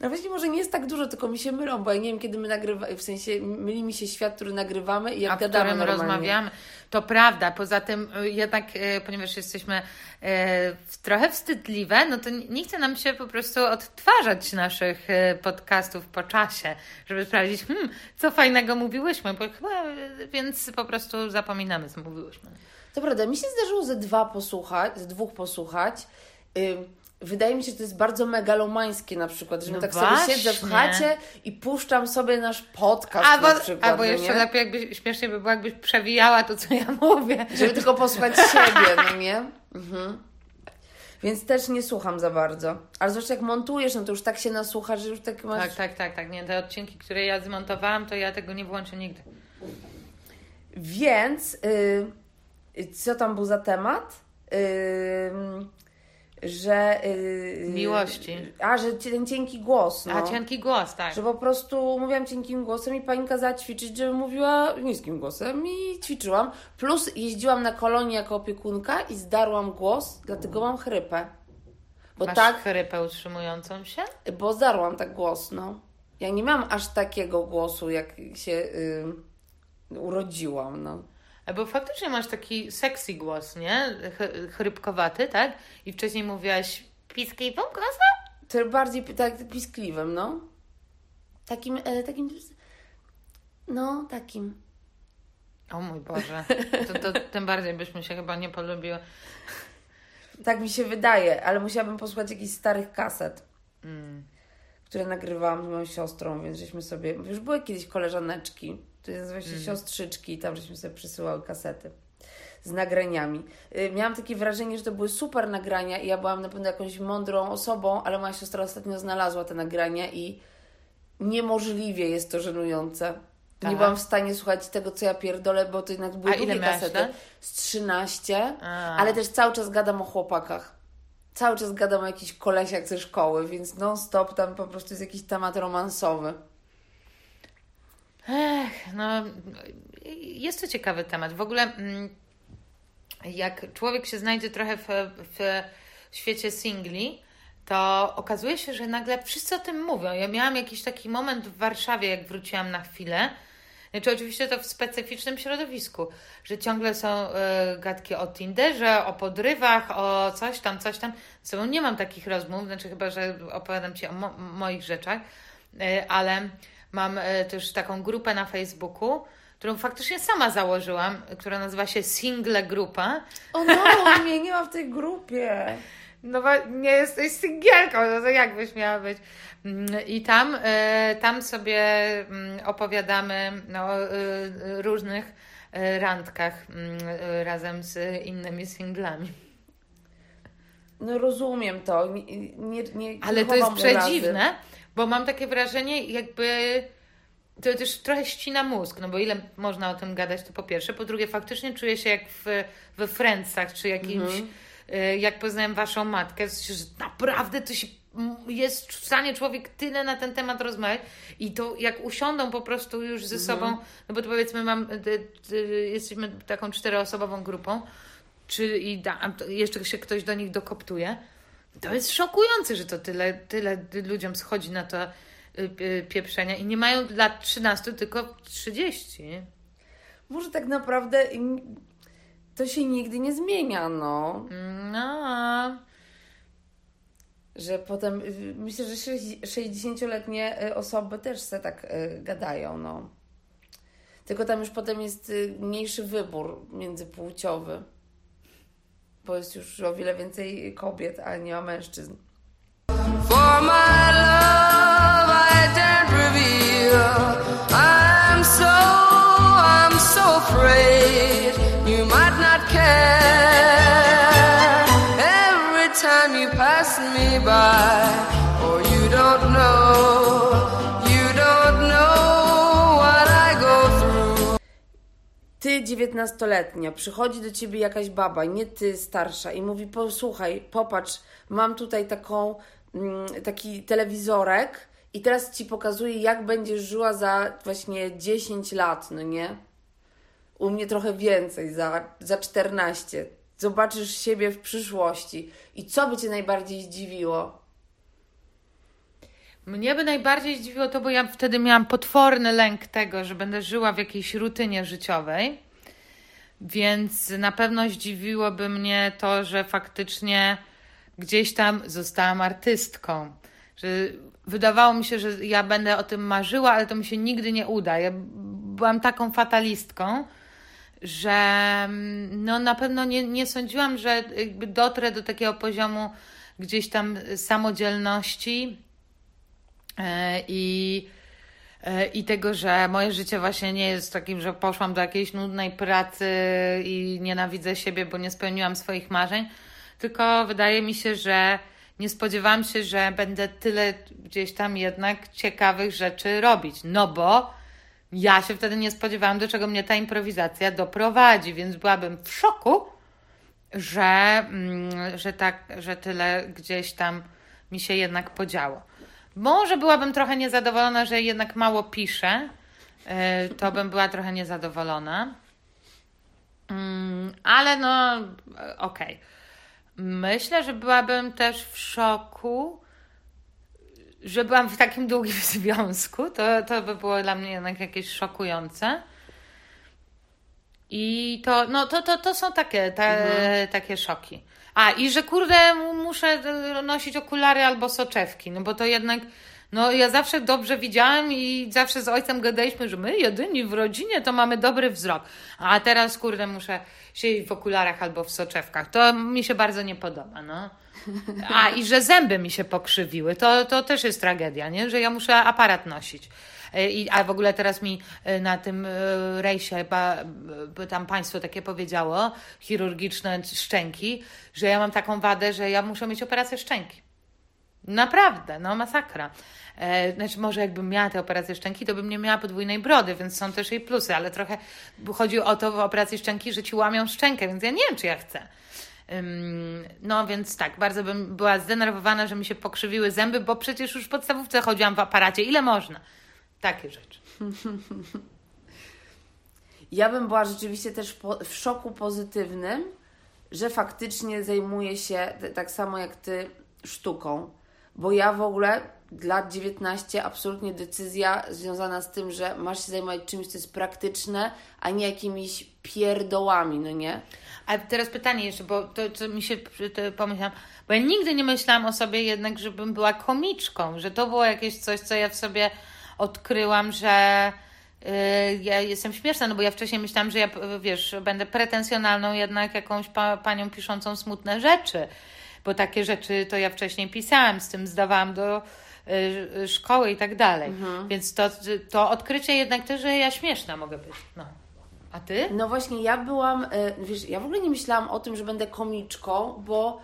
No właśnie może nie jest tak dużo, tylko mi się mylą, bo ja nie wiem, kiedy my nagrywamy, w sensie myli mi się świat, który nagrywamy i jak a gadamy którym normalnie. rozmawiamy. To prawda, poza tym y, jednak, y, ponieważ jesteśmy y, trochę wstydliwe, no to nie chce nam się po prostu odtwarzać naszych podcastów po czasie, żeby sprawdzić, hmm, co fajnego mówiłyśmy, bo chyba, więc po prostu zapominamy, co mówiłyśmy. To prawda, mi się zdarzyło ze dwa posłuchać, ze dwóch posłuchać. Wydaje mi się, że to jest bardzo megalomańskie na przykład, że No tak sobie siedzę w właśnie. chacie i puszczam sobie nasz podcast Albo, na przykład. albo no jeszcze nie? lepiej, jakby, śmiesznie by było, jakbyś przewijała to, co ja mówię. Żeby tylko posłuchać siebie, no nie? Mhm. Więc też nie słucham za bardzo. Ale zwłaszcza jak montujesz, no to już tak się nasłuchasz, że już tak masz... Tak, tak, tak, tak. Nie, te odcinki, które ja zmontowałam, to ja tego nie włączę nigdy. Więc y, co tam był za temat? Y, że. y, Miłości. A, że ten cienki głos. No. A cienki głos, tak. Że po prostu mówiłam cienkim głosem i pani kazała ćwiczyć, żebym mówiła niskim głosem i ćwiczyłam. Plus jeździłam na kolonie jako opiekunka i zdarłam głos, dlatego mam chrypę. Bo Masz tak, chrypę utrzymującą się? bo zdarłam tak głos, no. Ja nie mam aż takiego głosu, jak się y, urodziłam, no. Bo faktycznie masz taki sexy głos, nie? Ch- chrypkowaty, tak? I wcześniej mówiłaś piskliwą głosem? To bardziej tak piskliwym, no. Takim, e, takim. No, takim. O mój Boże. To, to tym bardziej byśmy się chyba nie polubiły. Tak mi się wydaje, ale musiałabym posłuchać jakichś starych kaset, Mm. które nagrywałam z moją siostrą, więc żeśmy sobie. Już były kiedyś koleżaneczki, to jest właśnie Mm. siostrzyczki, i tam żeśmy sobie przysyłały kasety z nagraniami. Y, Miałam takie wrażenie, że to były super nagrania i ja byłam na pewno jakąś mądrą osobą, ale moja siostra ostatnio znalazła te nagrania i niemożliwie jest to żenujące. Tak. Nie byłam w stanie słuchać tego, co ja pierdolę, bo to jednak były A długie kasety. lat? Z 13, A. ale też cały czas gadam o chłopakach. Cały czas gadam o jakichś kolesiach ze szkoły, więc non stop tam po prostu jest jakiś temat romansowy. Ech, no jest to ciekawy temat. W ogóle mm, jak człowiek się znajdzie trochę w, w świecie singli, to okazuje się, że nagle wszyscy o tym mówią. Ja miałam jakiś taki moment w Warszawie, jak wróciłam na chwilę. Znaczy oczywiście to w specyficznym środowisku, że ciągle są e, gadki o Tinderze, o podrywach, o coś tam, coś tam. Z sobą nie mam takich rozmów, znaczy chyba, że opowiadam Ci o mo- moich rzeczach, e, ale mam e, też taką grupę na Facebooku, którą faktycznie sama założyłam, która nazywa się Single Grupa. O no, mnie nie ma w tej grupie. No nie jesteś singielką, no to jak byś miała być? Mm, I tam, e, tam sobie mm, opowiadamy no, o e, różnych randkach mm, razem z innymi singlami. No rozumiem to. Nie, nie, nie Ale to jest przedziwne, bo mam takie wrażenie, jakby to też trochę ścina mózg, no bo ile można o tym gadać, to po pierwsze. Po drugie, faktycznie czuję się jak w, we Friendsach, czy jakimś, y, jak poznałem waszą matkę, że naprawdę to się jest w stanie człowiek tyle na ten temat rozmawiać i to jak usiądą po prostu już ze sobą, no bo to powiedzmy mam, y, y, jesteśmy taką czteroosobową grupą, czy i da, jeszcze się ktoś do nich dokoptuje, to jest szokujące, że to tyle, tyle ludziom schodzi na to y, y, pieprzenia i nie mają lat 13, tylko 30. Może tak naprawdę to się nigdy nie zmienia, no. No, Że potem, y, myślę, że sześćdzi- 60-letnie y, osoby też se tak gadają, no. Tylko tam już potem jest mniejszy wybór międzypłciowy. Bo jest już o wiele więcej kobiet, a nie ma mężczyzn. 19-letnia, przychodzi do ciebie jakaś baba, nie ty starsza, i mówi: Posłuchaj, popatrz, mam tutaj taką, mm, taki telewizorek, i teraz ci pokazuję, jak będziesz żyła za właśnie 10 lat, no nie? U mnie trochę więcej, za, za 14. Zobaczysz siebie w przyszłości. I co by cię najbardziej zdziwiło? Mnie by najbardziej zdziwiło to, bo ja wtedy miałam potworny lęk tego, że będę żyła w jakiejś rutynie życiowej. Więc na pewno zdziwiłoby mnie to, że faktycznie gdzieś tam zostałam artystką. Że wydawało mi się, że ja będę o tym marzyła, ale to mi się nigdy nie uda. Ja byłam taką fatalistką, że no na pewno nie, nie sądziłam, że dotrę do takiego poziomu gdzieś tam samodzielności e, i, i tego, że moje życie właśnie nie jest takim, że poszłam do jakiejś nudnej pracy i nienawidzę siebie, bo nie spełniłam swoich marzeń, tylko wydaje mi się, że nie spodziewałam się, że będę tyle gdzieś tam jednak ciekawych rzeczy robić. No bo ja się wtedy nie spodziewałam, do czego mnie ta improwizacja doprowadzi, więc byłabym w szoku, że, mm, że tak, że tyle gdzieś tam mi się jednak podziało. Może byłabym trochę niezadowolona, że jednak mało piszę. Yy, To bym była trochę niezadowolona. Mm, Ale no, e, okej. Myślę, że byłabym też w szoku, że byłam w takim długim związku. To, to by było dla mnie jednak jakieś szokujące. I to, no, to, to, to są takie, te, takie szoki. A, i że kurde, mu- muszę e, nosić okulary albo soczewki, no bo to jednak, no ja zawsze dobrze widziałam i zawsze z ojcem gadaliśmy, że my jedyni w rodzinie to mamy dobry wzrok. A teraz, kurde, muszę siedzieć w okularach albo w soczewkach. To mi się bardzo nie podoba, no. A, i że zęby mi się pokrzywiły, to, to też jest tragedia, nie? Że ja muszę aparat nosić. E, I, a w ogóle teraz mi e, na tym e, rejsie, ba, tam państwo takie powiedziało, chirurgiczne szczęki, że ja mam taką wadę, że ja muszę mieć operację szczęki. Naprawdę, no masakra. Znaczy, może jakbym miała te operacje szczęki, to bym nie miała podwójnej brody, więc są też jej plusy, ale trochę chodzi o to w operacji szczęki, że ci łamią szczękę, więc ja nie wiem, czy ja chcę. No więc tak, bardzo bym była zdenerwowana, że mi się pokrzywiły zęby, bo przecież już w podstawówce chodziłam w aparacie. Ile można? Takie rzeczy. Ja bym była rzeczywiście też po, w szoku pozytywnym, że faktycznie zajmuję się tak samo jak ty sztuką. Bo ja w ogóle lat 19 absolutnie decyzja związana z tym, że masz się zajmować czymś, co jest praktyczne, a nie jakimiś pierdołami, no nie? A teraz pytanie jeszcze, bo to, co mi się to pomyślałam, bo ja nigdy nie myślałam o sobie jednak, żebym była komiczką, że to było jakieś coś, co ja w sobie odkryłam, że yy, ja jestem śmieszna, no bo ja wcześniej myślałam, że ja, wiesz, będę pretensjonalną jednak jakąś pa, panią piszącą smutne rzeczy, bo takie rzeczy to ja wcześniej pisałam, z tym zdawałam do yy, szkoły i tak dalej. Więc to, to odkrycie jednak też, że ja śmieszna mogę być. No. A ty? No właśnie, ja byłam, wiesz, ja w ogóle nie myślałam o tym, że będę komiczką, bo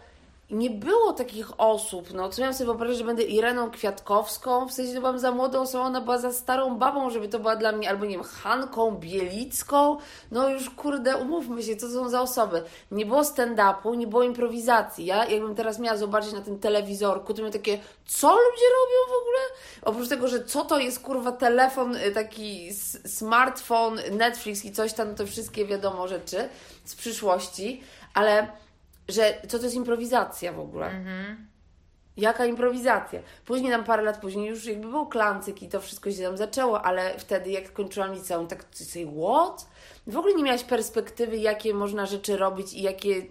nie było takich osób, no, co miałam sobie wyobrazić, że będę Ireną Kwiatkowską, w sensie to byłam za młodą osobą, ona była za starą babą, żeby to była dla mnie, albo nie wiem, Hanką Bielicką, no już kurde, umówmy się, co są za osoby. Nie było stand-upu, nie było improwizacji, ja jakbym teraz miała zobaczyć na tym telewizorku, to miałam takie, co ludzie robią w ogóle? Oprócz tego, że co to jest kurwa telefon, y, taki smartfon, Netflix i coś tam, to wszystkie wiadomo rzeczy z przyszłości, ale że co to jest improwizacja w ogóle? Jaka improwizacja? Później tam parę lat później już jakby był klancyk i to wszystko się tam zaczęło, ale wtedy jak kończyłam liceum, tak say what? W ogóle nie miałaś perspektywy, jakie można rzeczy robić i jakie,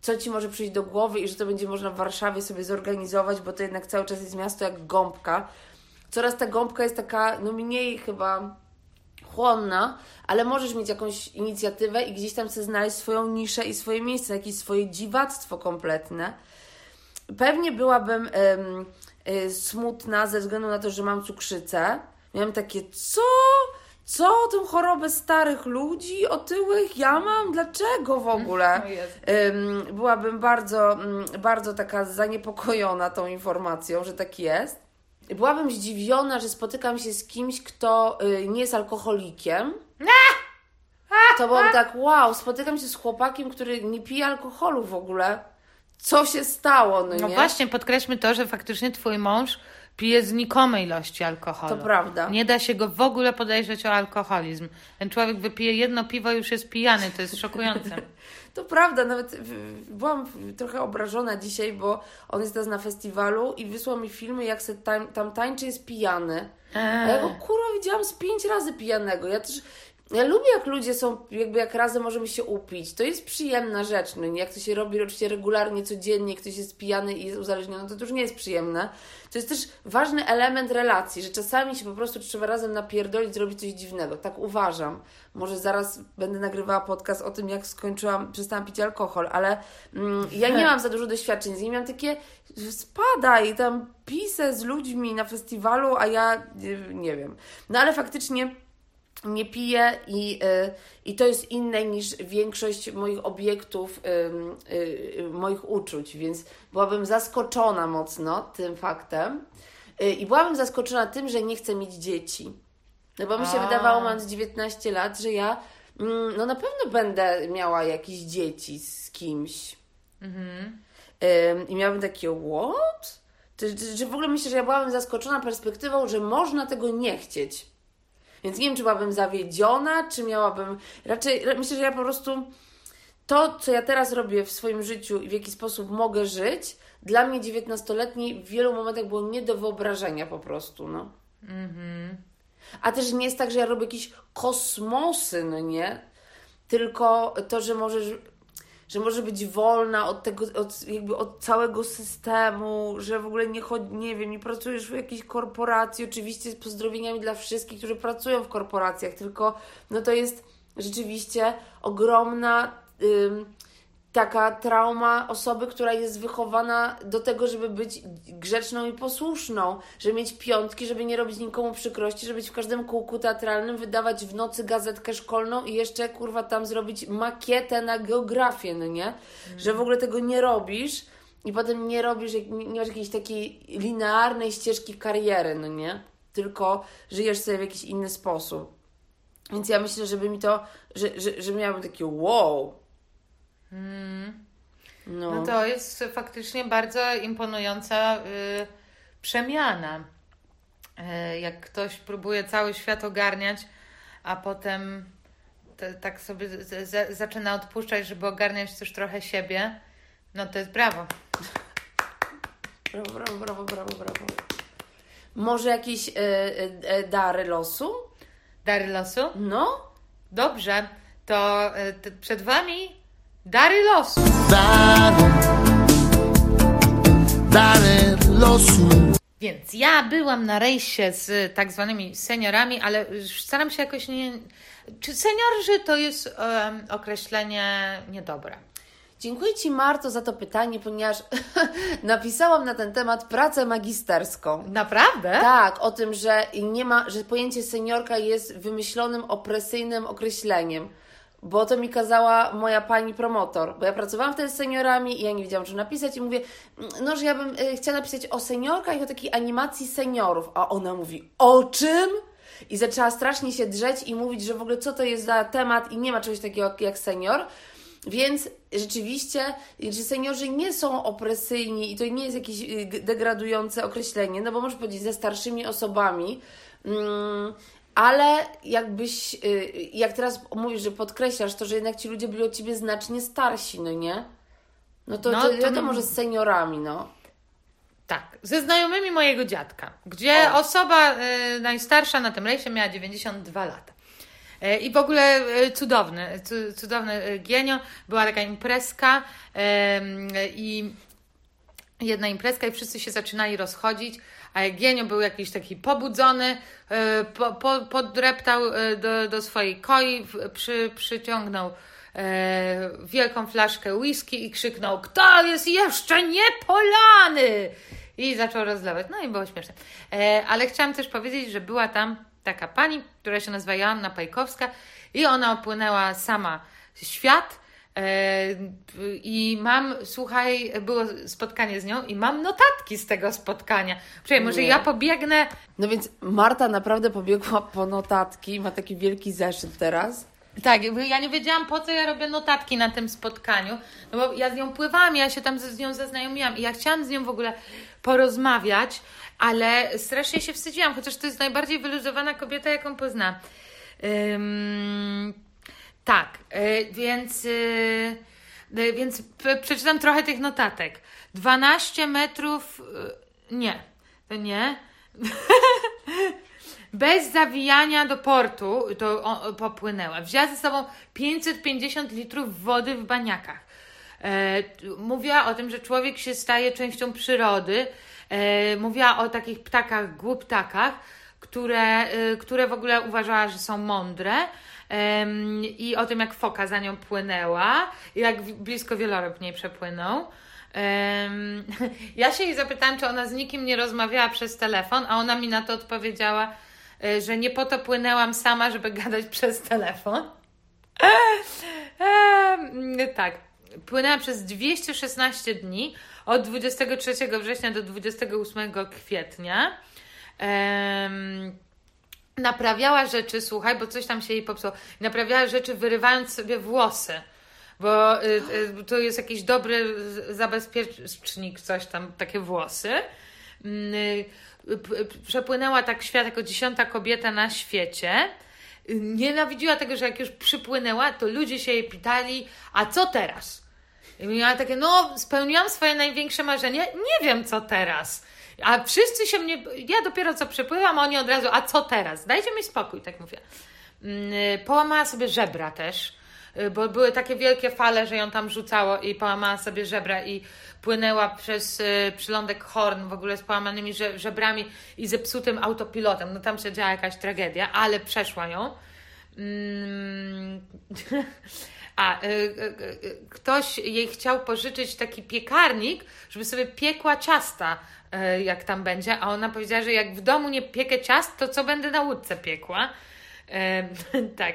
co Ci może przyjść do głowy i że to będzie można w Warszawie sobie zorganizować, bo to jednak cały czas jest miasto jak gąbka. Coraz ta gąbka jest taka, no mniej chyba czasochłonna, ale możesz mieć jakąś inicjatywę i gdzieś tam sobie znaleźć swoją niszę i swoje miejsce, jakieś swoje dziwactwo kompletne. Pewnie byłabym em, y, smutna ze względu na to, że mam cukrzycę. Miałam takie, co? Co? Tę chorobę starych ludzi, otyłych? Ja mam? Dlaczego w ogóle? Ym, byłabym bardzo, mm, bardzo taka zaniepokojona tą informacją, że tak jest. Byłabym zdziwiona, że spotykam się z kimś, kto y, nie jest alkoholikiem. To byłam tak, wow, spotykam się z chłopakiem, który nie pije alkoholu w ogóle. Co się stało, no, No nie? właśnie, podkreślmy to, że faktycznie twój mąż pije znikome ilości alkoholu. To prawda. Nie da się go w ogóle podejrzeć o alkoholizm. Ten człowiek wypije jedno piwo i już jest pijany. To jest szokujące. To prawda, nawet byłam trochę obrażona dzisiaj, bo on jest teraz na festiwalu i wysłał mi filmy, jak se tam, tam tańczy, jest pijany. A ja go kurwa widziałam z pięć razy pijanego. Ja też. Ja lubię, jak ludzie są, jakby jak razem możemy się upić. To jest przyjemna rzecz. No, nie? jak to się robi oczywiście regularnie, codziennie, ktoś jest pijany i jest uzależniony, to, to już nie jest przyjemne. To jest też ważny element relacji, że czasami się po prostu trzeba razem napierdolić, zrobić coś dziwnego. Tak uważam. Może zaraz będę nagrywała podcast o tym, jak skończyłam, przestałam pić alkohol, ale mm, ja nie mam za dużo doświadczeń z nim. Miałam takie, spadaj, tam pisę z ludźmi na festiwalu, a ja nie wiem. No ale faktycznie nie piję i, y, i to jest inne niż większość moich obiektów, y, y, moich uczuć, więc byłabym zaskoczona mocno tym faktem. I byłabym zaskoczona tym, że nie chcę mieć dzieci. No bo mi się A. wydawało, mając 19 lat, że ja mm, no na pewno będę miała jakieś dzieci z kimś. Ym, I miałabym takie, what? To, to, że w ogóle myślę, że ja byłabym zaskoczona perspektywą, że można tego nie chcieć. Więc nie wiem, czy byłabym zawiedziona, czy miałabym. Raczej ra- myślę, że ja po prostu to, co ja teraz robię w swoim życiu i w jaki sposób mogę żyć, dla mnie 19-letniej w wielu momentach było nie do wyobrażenia po prostu, no. A też nie jest tak, że ja robię jakieś kosmosy, no nie? Tylko to, że możesz, że może być wolna od tego, od, jakby od całego systemu, że w ogóle nie chodzi, nie wiem, nie pracujesz w jakiejś korporacji, oczywiście z pozdrowieniami dla wszystkich, którzy pracują w korporacjach, tylko no to jest rzeczywiście ogromna taka trauma osoby, która jest wychowana do tego, żeby być grzeczną i posłuszną, żeby mieć piątki, żeby nie robić nikomu przykrości, żeby być w każdym kółku teatralnym, wydawać w nocy gazetkę szkolną i jeszcze kurwa tam zrobić makietę na geografię, no nie? Że w ogóle tego nie robisz i potem nie robisz, nie masz jakiejś takiej linearnej ścieżki kariery, no nie? Tylko żyjesz sobie w jakiś inny sposób. Więc ja myślę, żeby mi to, że, że, że miałabym takie wow. No. No to jest faktycznie bardzo imponująca y, przemiana. Y, jak ktoś próbuje cały świat ogarniać, a potem te, tak sobie z, z, zaczyna odpuszczać, żeby ogarniać też trochę siebie, no to jest brawo. Brawo, brawo, brawo, brawo, brawo. Może jakieś e, e, e, dary losu? Dary losu? No. Dobrze, to y, przed Wami dary losu. dary, dary losu. Więc ja byłam na rejsie z tak zwanymi seniorami, ale już staram się jakoś nie. Czy seniorzy to jest em, określenie niedobre? Dziękuję Ci, Marto, za to pytanie, ponieważ napisałam na ten temat pracę magisterską. Naprawdę? Tak, o tym, że nie ma, że pojęcie seniorka jest wymyślonym, opresyjnym określeniem. Bo to mi kazała moja pani promotor, bo ja pracowałam wtedy z seniorami i ja nie wiedziałam, czy napisać i mówię, no, że ja bym y, chciała napisać o seniorkach i o takiej animacji seniorów. A ona mówi, o czym? I zaczęła strasznie się drzeć i mówić, że w ogóle co to jest za temat i nie ma czegoś takiego jak senior. Więc rzeczywiście, że seniorzy nie są opresyjni i to nie jest jakieś y, degradujące określenie, no bo możesz powiedzieć ze starszymi osobami, mm, ale jakbyś, y, jak teraz mówisz, że podkreślasz to, że jednak ci ludzie byli od ciebie znacznie starsi, no nie? No to, No to, to- wiadomo, że z seniorami, no. Tak, ze znajomymi mojego dziadka, gdzie O. osoba y, najstarsza na tym rejsie miała 92 lata. Y, I w ogóle y, cudowny, cu, cudowny y, genio. Była taka imprezka ym, i jedna imprezka i wszyscy się zaczynali rozchodzić, A Eugenio był jakiś taki pobudzony, e, po, po, podreptał e, do, do swojej koi, przy, przyciągnął e, wielką flaszkę whisky i krzyknął: Kto jest jeszcze niepolany? I zaczął rozlewać. No i było śmieszne. Ale chciałam też powiedzieć, że była tam taka pani, która się nazywa Joanna Pajkowska i ona opłynęła sama świat. E, I mam, słuchaj, było spotkanie z nią i mam notatki z tego spotkania. Czekaj, może ja pobiegnę. No więc Marta naprawdę pobiegła po notatki, ma taki wielki zeszyt teraz. Tak, ja nie wiedziałam, po co ja robię notatki na tym spotkaniu, no bo ja z nią pływałam, ja się tam z nią zaznajomiłam i ja chciałam z nią w ogóle porozmawiać, ale strasznie się wstydziłam, chociaż to jest najbardziej wyluzowana kobieta, jaką poznałam. Ym, tak, y, więc, y, y, więc przeczytam trochę tych notatek. 12 metrów, nie, to nie. Bez zawijania do portu to popłynęła. Wzięła ze sobą 550 litrów wody w baniakach. E, mówiła o tym, że człowiek się staje częścią przyrody. E, mówiła o takich ptakach, głuptakach, które, e, które w ogóle uważała, że są mądre. Em, I o tym, jak foka za nią płynęła, jak blisko wieloryb niej przepłynął. Em, ja się jej zapytałam, czy ona z nikim nie rozmawiała przez telefon, a ona mi na to odpowiedziała, e, że nie po to płynęłam sama, żeby gadać przez telefon. Tak. Płynęła przez 216 dni od 23 września do 28 kwietnia. Em, naprawiała rzeczy, słuchaj, bo coś tam się jej popsuło. Naprawiała rzeczy, wyrywając sobie włosy. Bo y, y, to jest jakiś dobry zabezpiecznik, coś tam, takie włosy. Mm, y, Przepłynęła tak świat jako dziesiąta kobieta na świecie. Nienawidziła tego, że jak już przypłynęła, to ludzie się jej pytali, a co teraz? I miała takie, no, spełniłam swoje największe marzenie, nie wiem co teraz. A wszyscy się mnie, ja dopiero co przypływam, a oni od razu, a co teraz? Dajcie mi spokój, tak mówię. Mm, Połamała sobie żebra też, y, bo były takie wielkie fale, że ją tam rzucało i połamała sobie żebra i płynęła przez y, przylądek Horn w ogóle z połamanymi że- żebrami i zepsutym autopilotem. No tam się działa jakaś tragedia, ale przeszła ją. Mm, A, y, y, y, ktoś jej chciał pożyczyć taki piekarnik, żeby sobie piekła ciasta, y, jak tam będzie, a ona powiedziała, że jak w domu nie piekę ciast, to co będę na łódce piekła. Tak.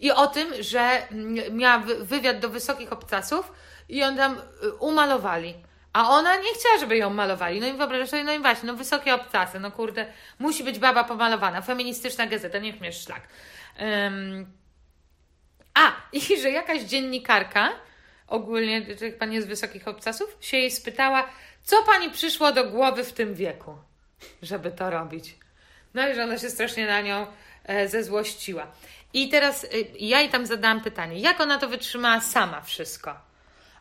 I o tym, że mm, miała wy- wywiad do wysokich obcasów i on tam y, umalowali. A ona nie chciała, żeby ją malowali. No i wyobrażasz sobie, no i właśnie, no wysokie obcasy, no kurde, musi być baba pomalowana. Feministyczna gazeta, niech mnie szlak. A, i że jakaś dziennikarka, ogólnie, że pani jest wysokich obcasów, się jej spytała, co pani przyszło do głowy w tym wieku, żeby to robić. No i że ona się strasznie na nią e, zezłościła. I teraz e, ja jej tam zadałam pytanie, jak ona to wytrzymała sama wszystko?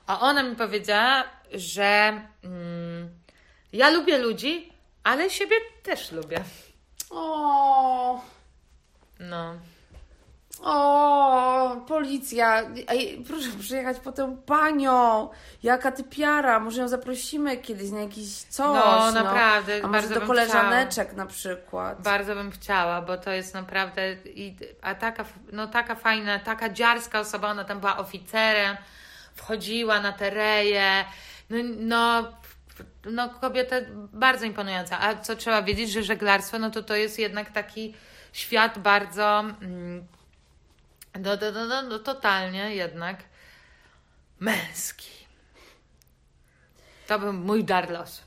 A ona mi powiedziała, że mm, ja lubię ludzi, ale siebie też lubię. O, No. O, policja. Ej, proszę przyjechać po tę panią. Jaka ty piara? Może ją zaprosimy kiedyś na jakiś coś. No, naprawdę, A może do koleżaneczek na przykład. Bardzo bym chciała, bo to jest naprawdę. I, a taka, no, taka fajna, taka dziarska osoba, ona tam była oficerem, wchodziła na te reje. No, no, no kobieta bardzo imponująca. A co trzeba wiedzieć, że żeglarstwo, no to to jest jednak taki świat bardzo. Mm, no, no, no, no, totalnie jednak męski. To był mój dar losu.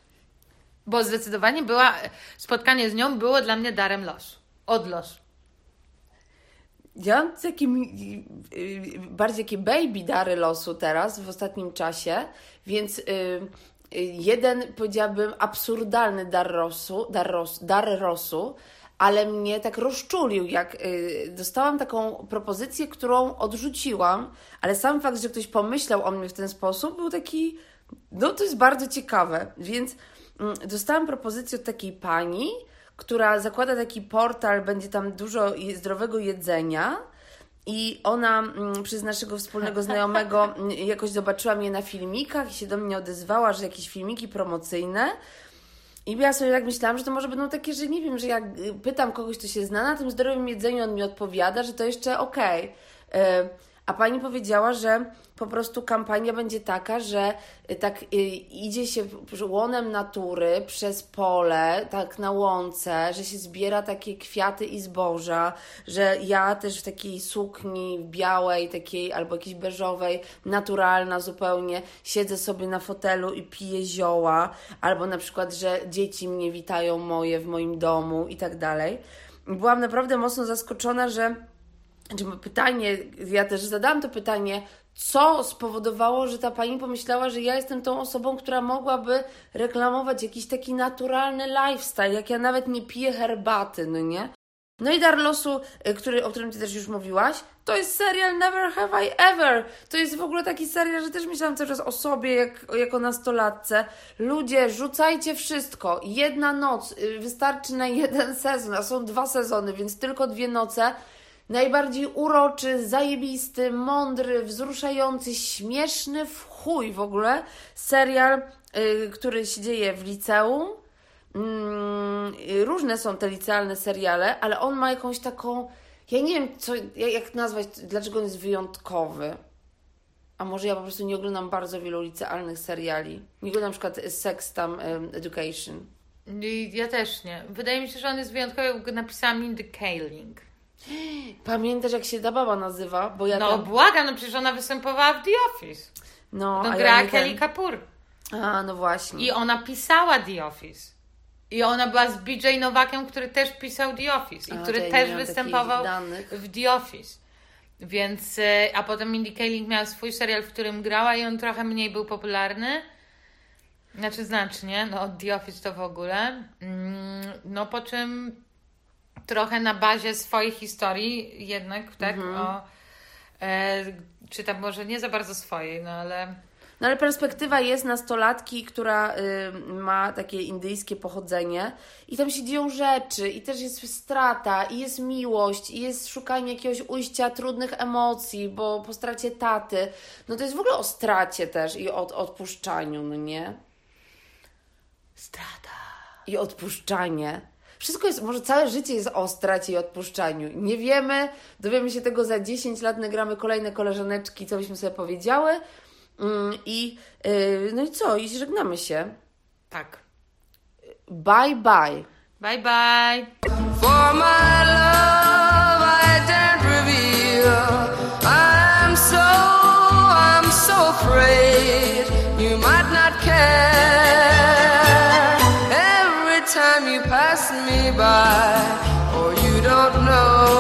Bo zdecydowanie była, spotkanie z nią było dla mnie darem losu. Od losu. Ja mam takie bardziej takie baby dary losu teraz w ostatnim czasie, więc y, y, jeden powiedziałabym absurdalny dar losu, dar, ros, dar rosu, ale mnie tak rozczulił, jak y, dostałam taką propozycję, którą odrzuciłam, ale sam fakt, że ktoś pomyślał o mnie w ten sposób, był taki, no to jest bardzo ciekawe, więc mm, dostałam propozycję od takiej pani, która zakłada taki portal, będzie tam dużo zdrowego jedzenia. I ona mm, przez naszego wspólnego znajomego mm, jakoś zobaczyła mnie na filmikach i się do mnie odezwała, że jakieś filmiki promocyjne. I ja sobie tak myślałam, że to może będą takie, że nie wiem, że jak pytam kogoś, kto się zna na tym zdrowym jedzeniu, on mi odpowiada, że to jeszcze okej. Y, A pani powiedziała, że po prostu kampania będzie taka, że y, tak y, idzie się łonem natury przez pole, tak na łące, że się zbiera takie kwiaty i zboża, że ja też w takiej sukni białej, takiej albo jakiejś beżowej, naturalna zupełnie, siedzę sobie na fotelu i piję zioła, albo na przykład, że dzieci mnie witają moje w moim domu i tak dalej. Byłam naprawdę mocno zaskoczona, że pytanie, ja też zadałam to pytanie, co spowodowało, że ta pani pomyślała, że ja jestem tą osobą, która mogłaby reklamować jakiś taki naturalny lifestyle, jak ja nawet nie piję herbaty, no nie? No i Dar Losu, y, który, o którym Ty też już mówiłaś, to jest serial Never Have I Ever. To jest w ogóle taki serial, że też myślałam cały czas o sobie, jak, jako nastolatce. Ludzie, rzucajcie wszystko. Jedna noc y, wystarczy na jeden sezon, a są dwa sezony, więc tylko dwie noce. Najbardziej uroczy, zajebisty, mądry, wzruszający, śmieszny w chuj w ogóle serial, y, który się dzieje w liceum. Mm, y, różne są te licealne seriale, ale on ma jakąś taką. Ja nie wiem, co, jak nazwać, dlaczego on jest wyjątkowy. A może ja po prostu nie oglądam bardzo wielu licealnych seriali. Nie oglądam na przykład Sex Tam em, Education. Ja też nie. Wydaje mi się, że on jest wyjątkowy, bo go napisała Mindy Kaling. Pamiętasz, jak się ta baba nazywa? Bo ja No tam... błagam, no przecież ona występowała w The Office. No, No a gra ja Kelly ten... Kapoor. A, no właśnie. I ona pisała The Office. I ona była z BJ Nowakiem, który też pisał The Office. I A, który też występował w The Office. Więc, e, a potem Mindy Kaling miała swój serial, w którym grała i on trochę mniej był popularny. Znaczy znacznie, no The Office to w ogóle. Mm, No po czym trochę na bazie swojej historii jednak, tak, Mhm. o, e, czy tam może nie za bardzo swojej, no ale No ale perspektywa jest nastolatki, która y, ma takie indyjskie pochodzenie i tam się dzieją rzeczy i też jest strata i jest miłość i jest szukanie jakiegoś ujścia trudnych emocji, bo po stracie taty, no to jest w ogóle o stracie też i o odpuszczaniu, no nie? strata. I odpuszczanie. Wszystko jest, może całe życie jest o stracie i odpuszczaniu. Nie wiemy, dowiemy się tego za 10 lat, nagramy kolejne koleżaneczki, co byśmy sobie powiedziały. Mm, I yy, no i co? I żegnamy się. Tak. Bye bye. Bye bye. Don't know,